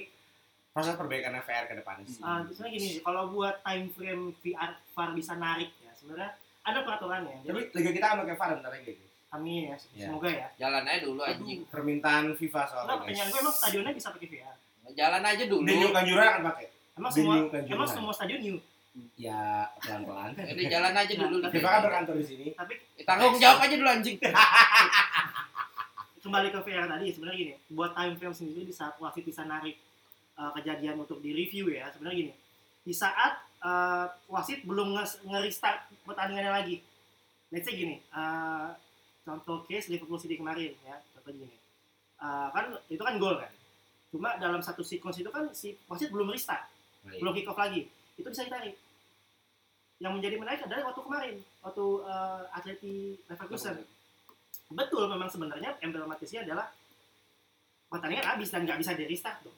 proses perbaikan VR ke depannya sih. Ah, sebenarnya gini kalau buat time frame VR VAR bisa narik ya sebenarnya ada peraturannya Tapi jadi liga kita akan pakai VAR bentar lagi amin ya Iya. semoga ya jalan aja dulu anjing Permintaan FIFA soalnya guys. pertanyaan gue emang stadionnya bisa pakai VR jalan aja dulu Denyu Kanjuruhan akan pakai. emang semua emang semua stadion new Ya pelan-pelan. [laughs] Ini jalan aja dulu. Tapi- FIFA kan berkantor di sini. Tapi Tanggung jawab aja dulu anjing. [laughs] kembali ke VR tadi sebenarnya gini, buat time frame sendiri di saat wasit bisa narik uh, kejadian untuk di review ya sebenarnya gini. Di saat uh, wasit belum nge- nge-restart pertandingannya lagi. Let's say gini, uh, contoh case Liverpool City kemarin ya, contoh gini. Uh, kan itu kan gol kan. Cuma dalam satu sequence itu kan si wasit belum restart, belum kick off lagi. Itu bisa ditarik. Yang menjadi menarik adalah waktu kemarin, waktu uh, Atleti Leverkusen betul memang sebenarnya emblematisnya adalah pertandingan habis dan nggak bisa di restart tuh.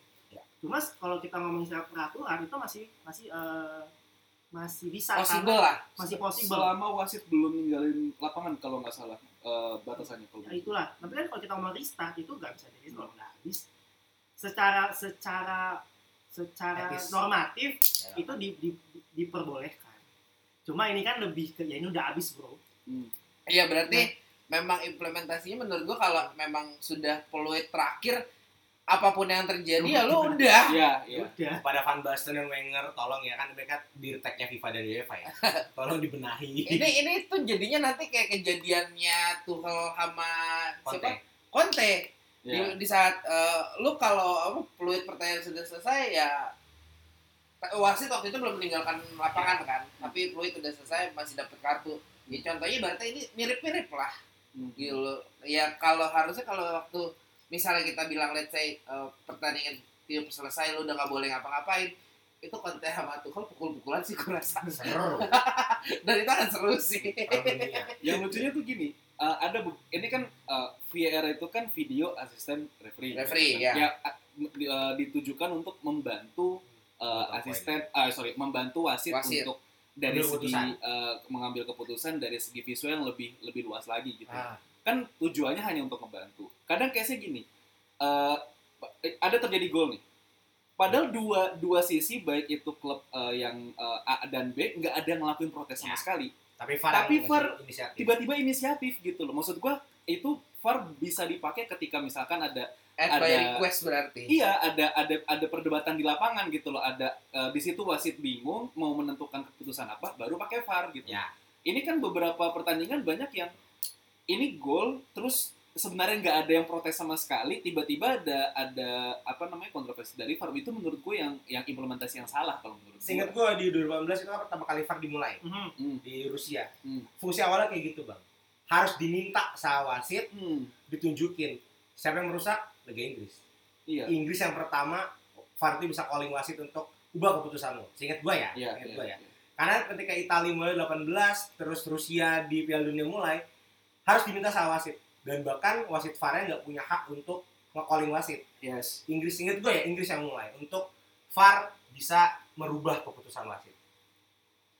Cuma kalau kita ngomongin secara peraturan itu masih masih eh, masih bisa Possible lah. masih possible. Selama wasit belum ninggalin lapangan kalau nggak salah eh, batasannya kalau Ya, itulah. Tapi kan kalau kita ngomong restart itu nggak bisa di restart kalau nggak habis. Secara secara secara Etis. normatif Ya. itu di, di- di- diperbolehkan. Cuma ini kan lebih ke ya ini udah habis bro. Iya berarti memang implementasinya menurut gua kalau memang sudah peluit terakhir apa pun yang terjadi ya lu udah. Iya, iya. Udah. Kepada Van Basten dan Wenger, tolong ya kan mereka di tag-nya FIFA dan UEFA ya. [laughs] Tolong dibenahi. Ini ini tuh jadinya nanti kayak kejadiannya Tuchel sama Conte. siapa? Conte. Di, Iya. di saat eh, lu kalau apa peluit pertandingan sudah selesai ya wasit waktu itu belum meninggalkan lapangan kan, tapi peluit udah selesai masih dapat kartu. Ya contohnya berarti ini mirip-mirip lah. Hmm. gitu ya kalau harusnya kalau waktu misalnya kita bilang let's say eh, pertandingan tim selesai lu udah nggak boleh ngapa-ngapain itu konten sama Tuchel pukul-pukulan sih kurasa Seru. [laughs] dan itu akan seru sih dunia. [laughs] Yang lucunya tuh gini, eh, ada bu- ini kan eh, VAR itu kan video asisten referee. Referee, ya. Ya a- di- eh, ditujukan untuk membantu Membantu asisten, ah sorry, membantu wasit, Wasit. untuk dari Ambil segi keputusan. eh, mengambil keputusan dari segi visual yang lebih lebih luas lagi gitu. Ah, Kan tujuannya hanya untuk membantu. Kadang case-nya gini, eh, ada terjadi gol nih. Padahal dua dua sisi baik itu klub eh, yang eh, A dan B nggak ada yang ngelakuin protes sama Ya. sekali tapi VAR Tapi VAR inisiatif. tiba-tiba inisiatif gitu loh. Maksud gua itu VAR bisa dipakai ketika misalkan ada Ada- request berarti iya ada ada ada perdebatan di lapangan gitu loh. Ada eh, di situ wasit bingung mau menentukan keputusan apa baru pakai VAR gitu. Ya. Ini kan beberapa pertandingan banyak yang ini gol terus sebenarnya nggak ada yang protes sama sekali tiba-tiba ada ada apa namanya kontroversi dari VAR itu menurut gue yang yang implementasi yang salah kalau menurut gue. Seingat gue di 2018 itu kan pertama kali VAR dimulai Mhm. Hmm. di Rusia. Hmm. Fungsi awalnya kayak gitu bang. Harus diminta sama wasit Hmm, ditunjukin siapa yang merusak Liga Inggris. iya. Inggris yang pertama VAR itu bisa calling wasit untuk ubah keputusanmu. Seingat gue ya. Iya, Seingat iya, gue ya. iya. Karena ketika Italia mulai 18, terus Rusia di Piala Dunia mulai, harus diminta sama wasit. Dan bahkan wasit VAR-nya nggak punya hak untuk nge-calling wasit. Yes. Inggris, inget gue ya, Inggris yang mulai. Untuk VAR bisa merubah keputusan wasit.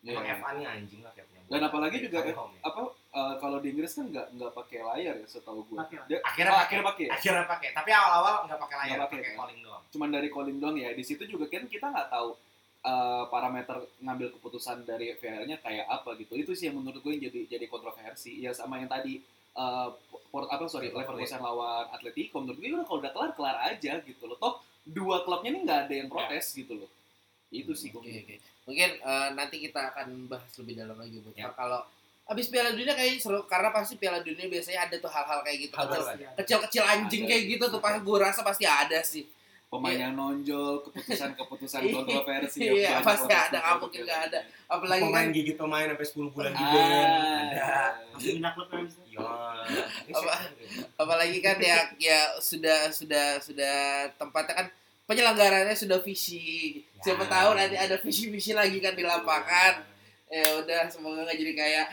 Iya. Emang FA-nya anjing lah kayak punya Dan apalagi juga kan, home ya. apa eh, kalau di Inggris kan nggak nggak pakai layar ya setahu gue. Lah. Dia- Akhirnya oh, pakai. akhirnya pakai. ya? Akhirnya pakai. Tapi awal-awal nggak pakai layar, pakai, kan? calling doang. Cuman dari calling doang ya. Di situ juga kan kita nggak tahu eh, parameter ngambil keputusan dari VAR-nya kayak apa gitu. Itu sih yang menurut gue yang jadi jadi kontroversi. Ya sama yang tadi eh, Port apa sorry. Leverkusen lawan Atletico menurut gue udah kalau udah kelar kelar aja gitu loh. Toh dua klubnya ini nggak ada yang protes gitu loh. Itu sih. Oke, oke. Mungkin eh, nanti kita akan bahas lebih dalam lagi buat Ya. kalau habis Piala Dunia kayaknya seru karena pasti Piala Dunia biasanya ada tuh hal-hal kayak gitu. Hal Ya. Kecil-kecil anjing Ada. kayak gitu tuh pasti gue rasa pasti ada sih. Pemain yang nonjol, keputusan-keputusan [laughs] Iya, kontroversi. iya, yang banyak pasti ada, nggak mungkin nggak ada. Apalagi kan Pemain gigit pemain sampai 10 bulan di Ah. band. Ada. Langsung pindah klub itu. Iya. Apa? apalagi kan ya ya sudah sudah sudah tempatnya kan penyelenggarannya sudah visi. Siapa Ya. tahu nanti ada visi-visi lagi kan di lapangan. Ya udah semoga nggak jadi kayak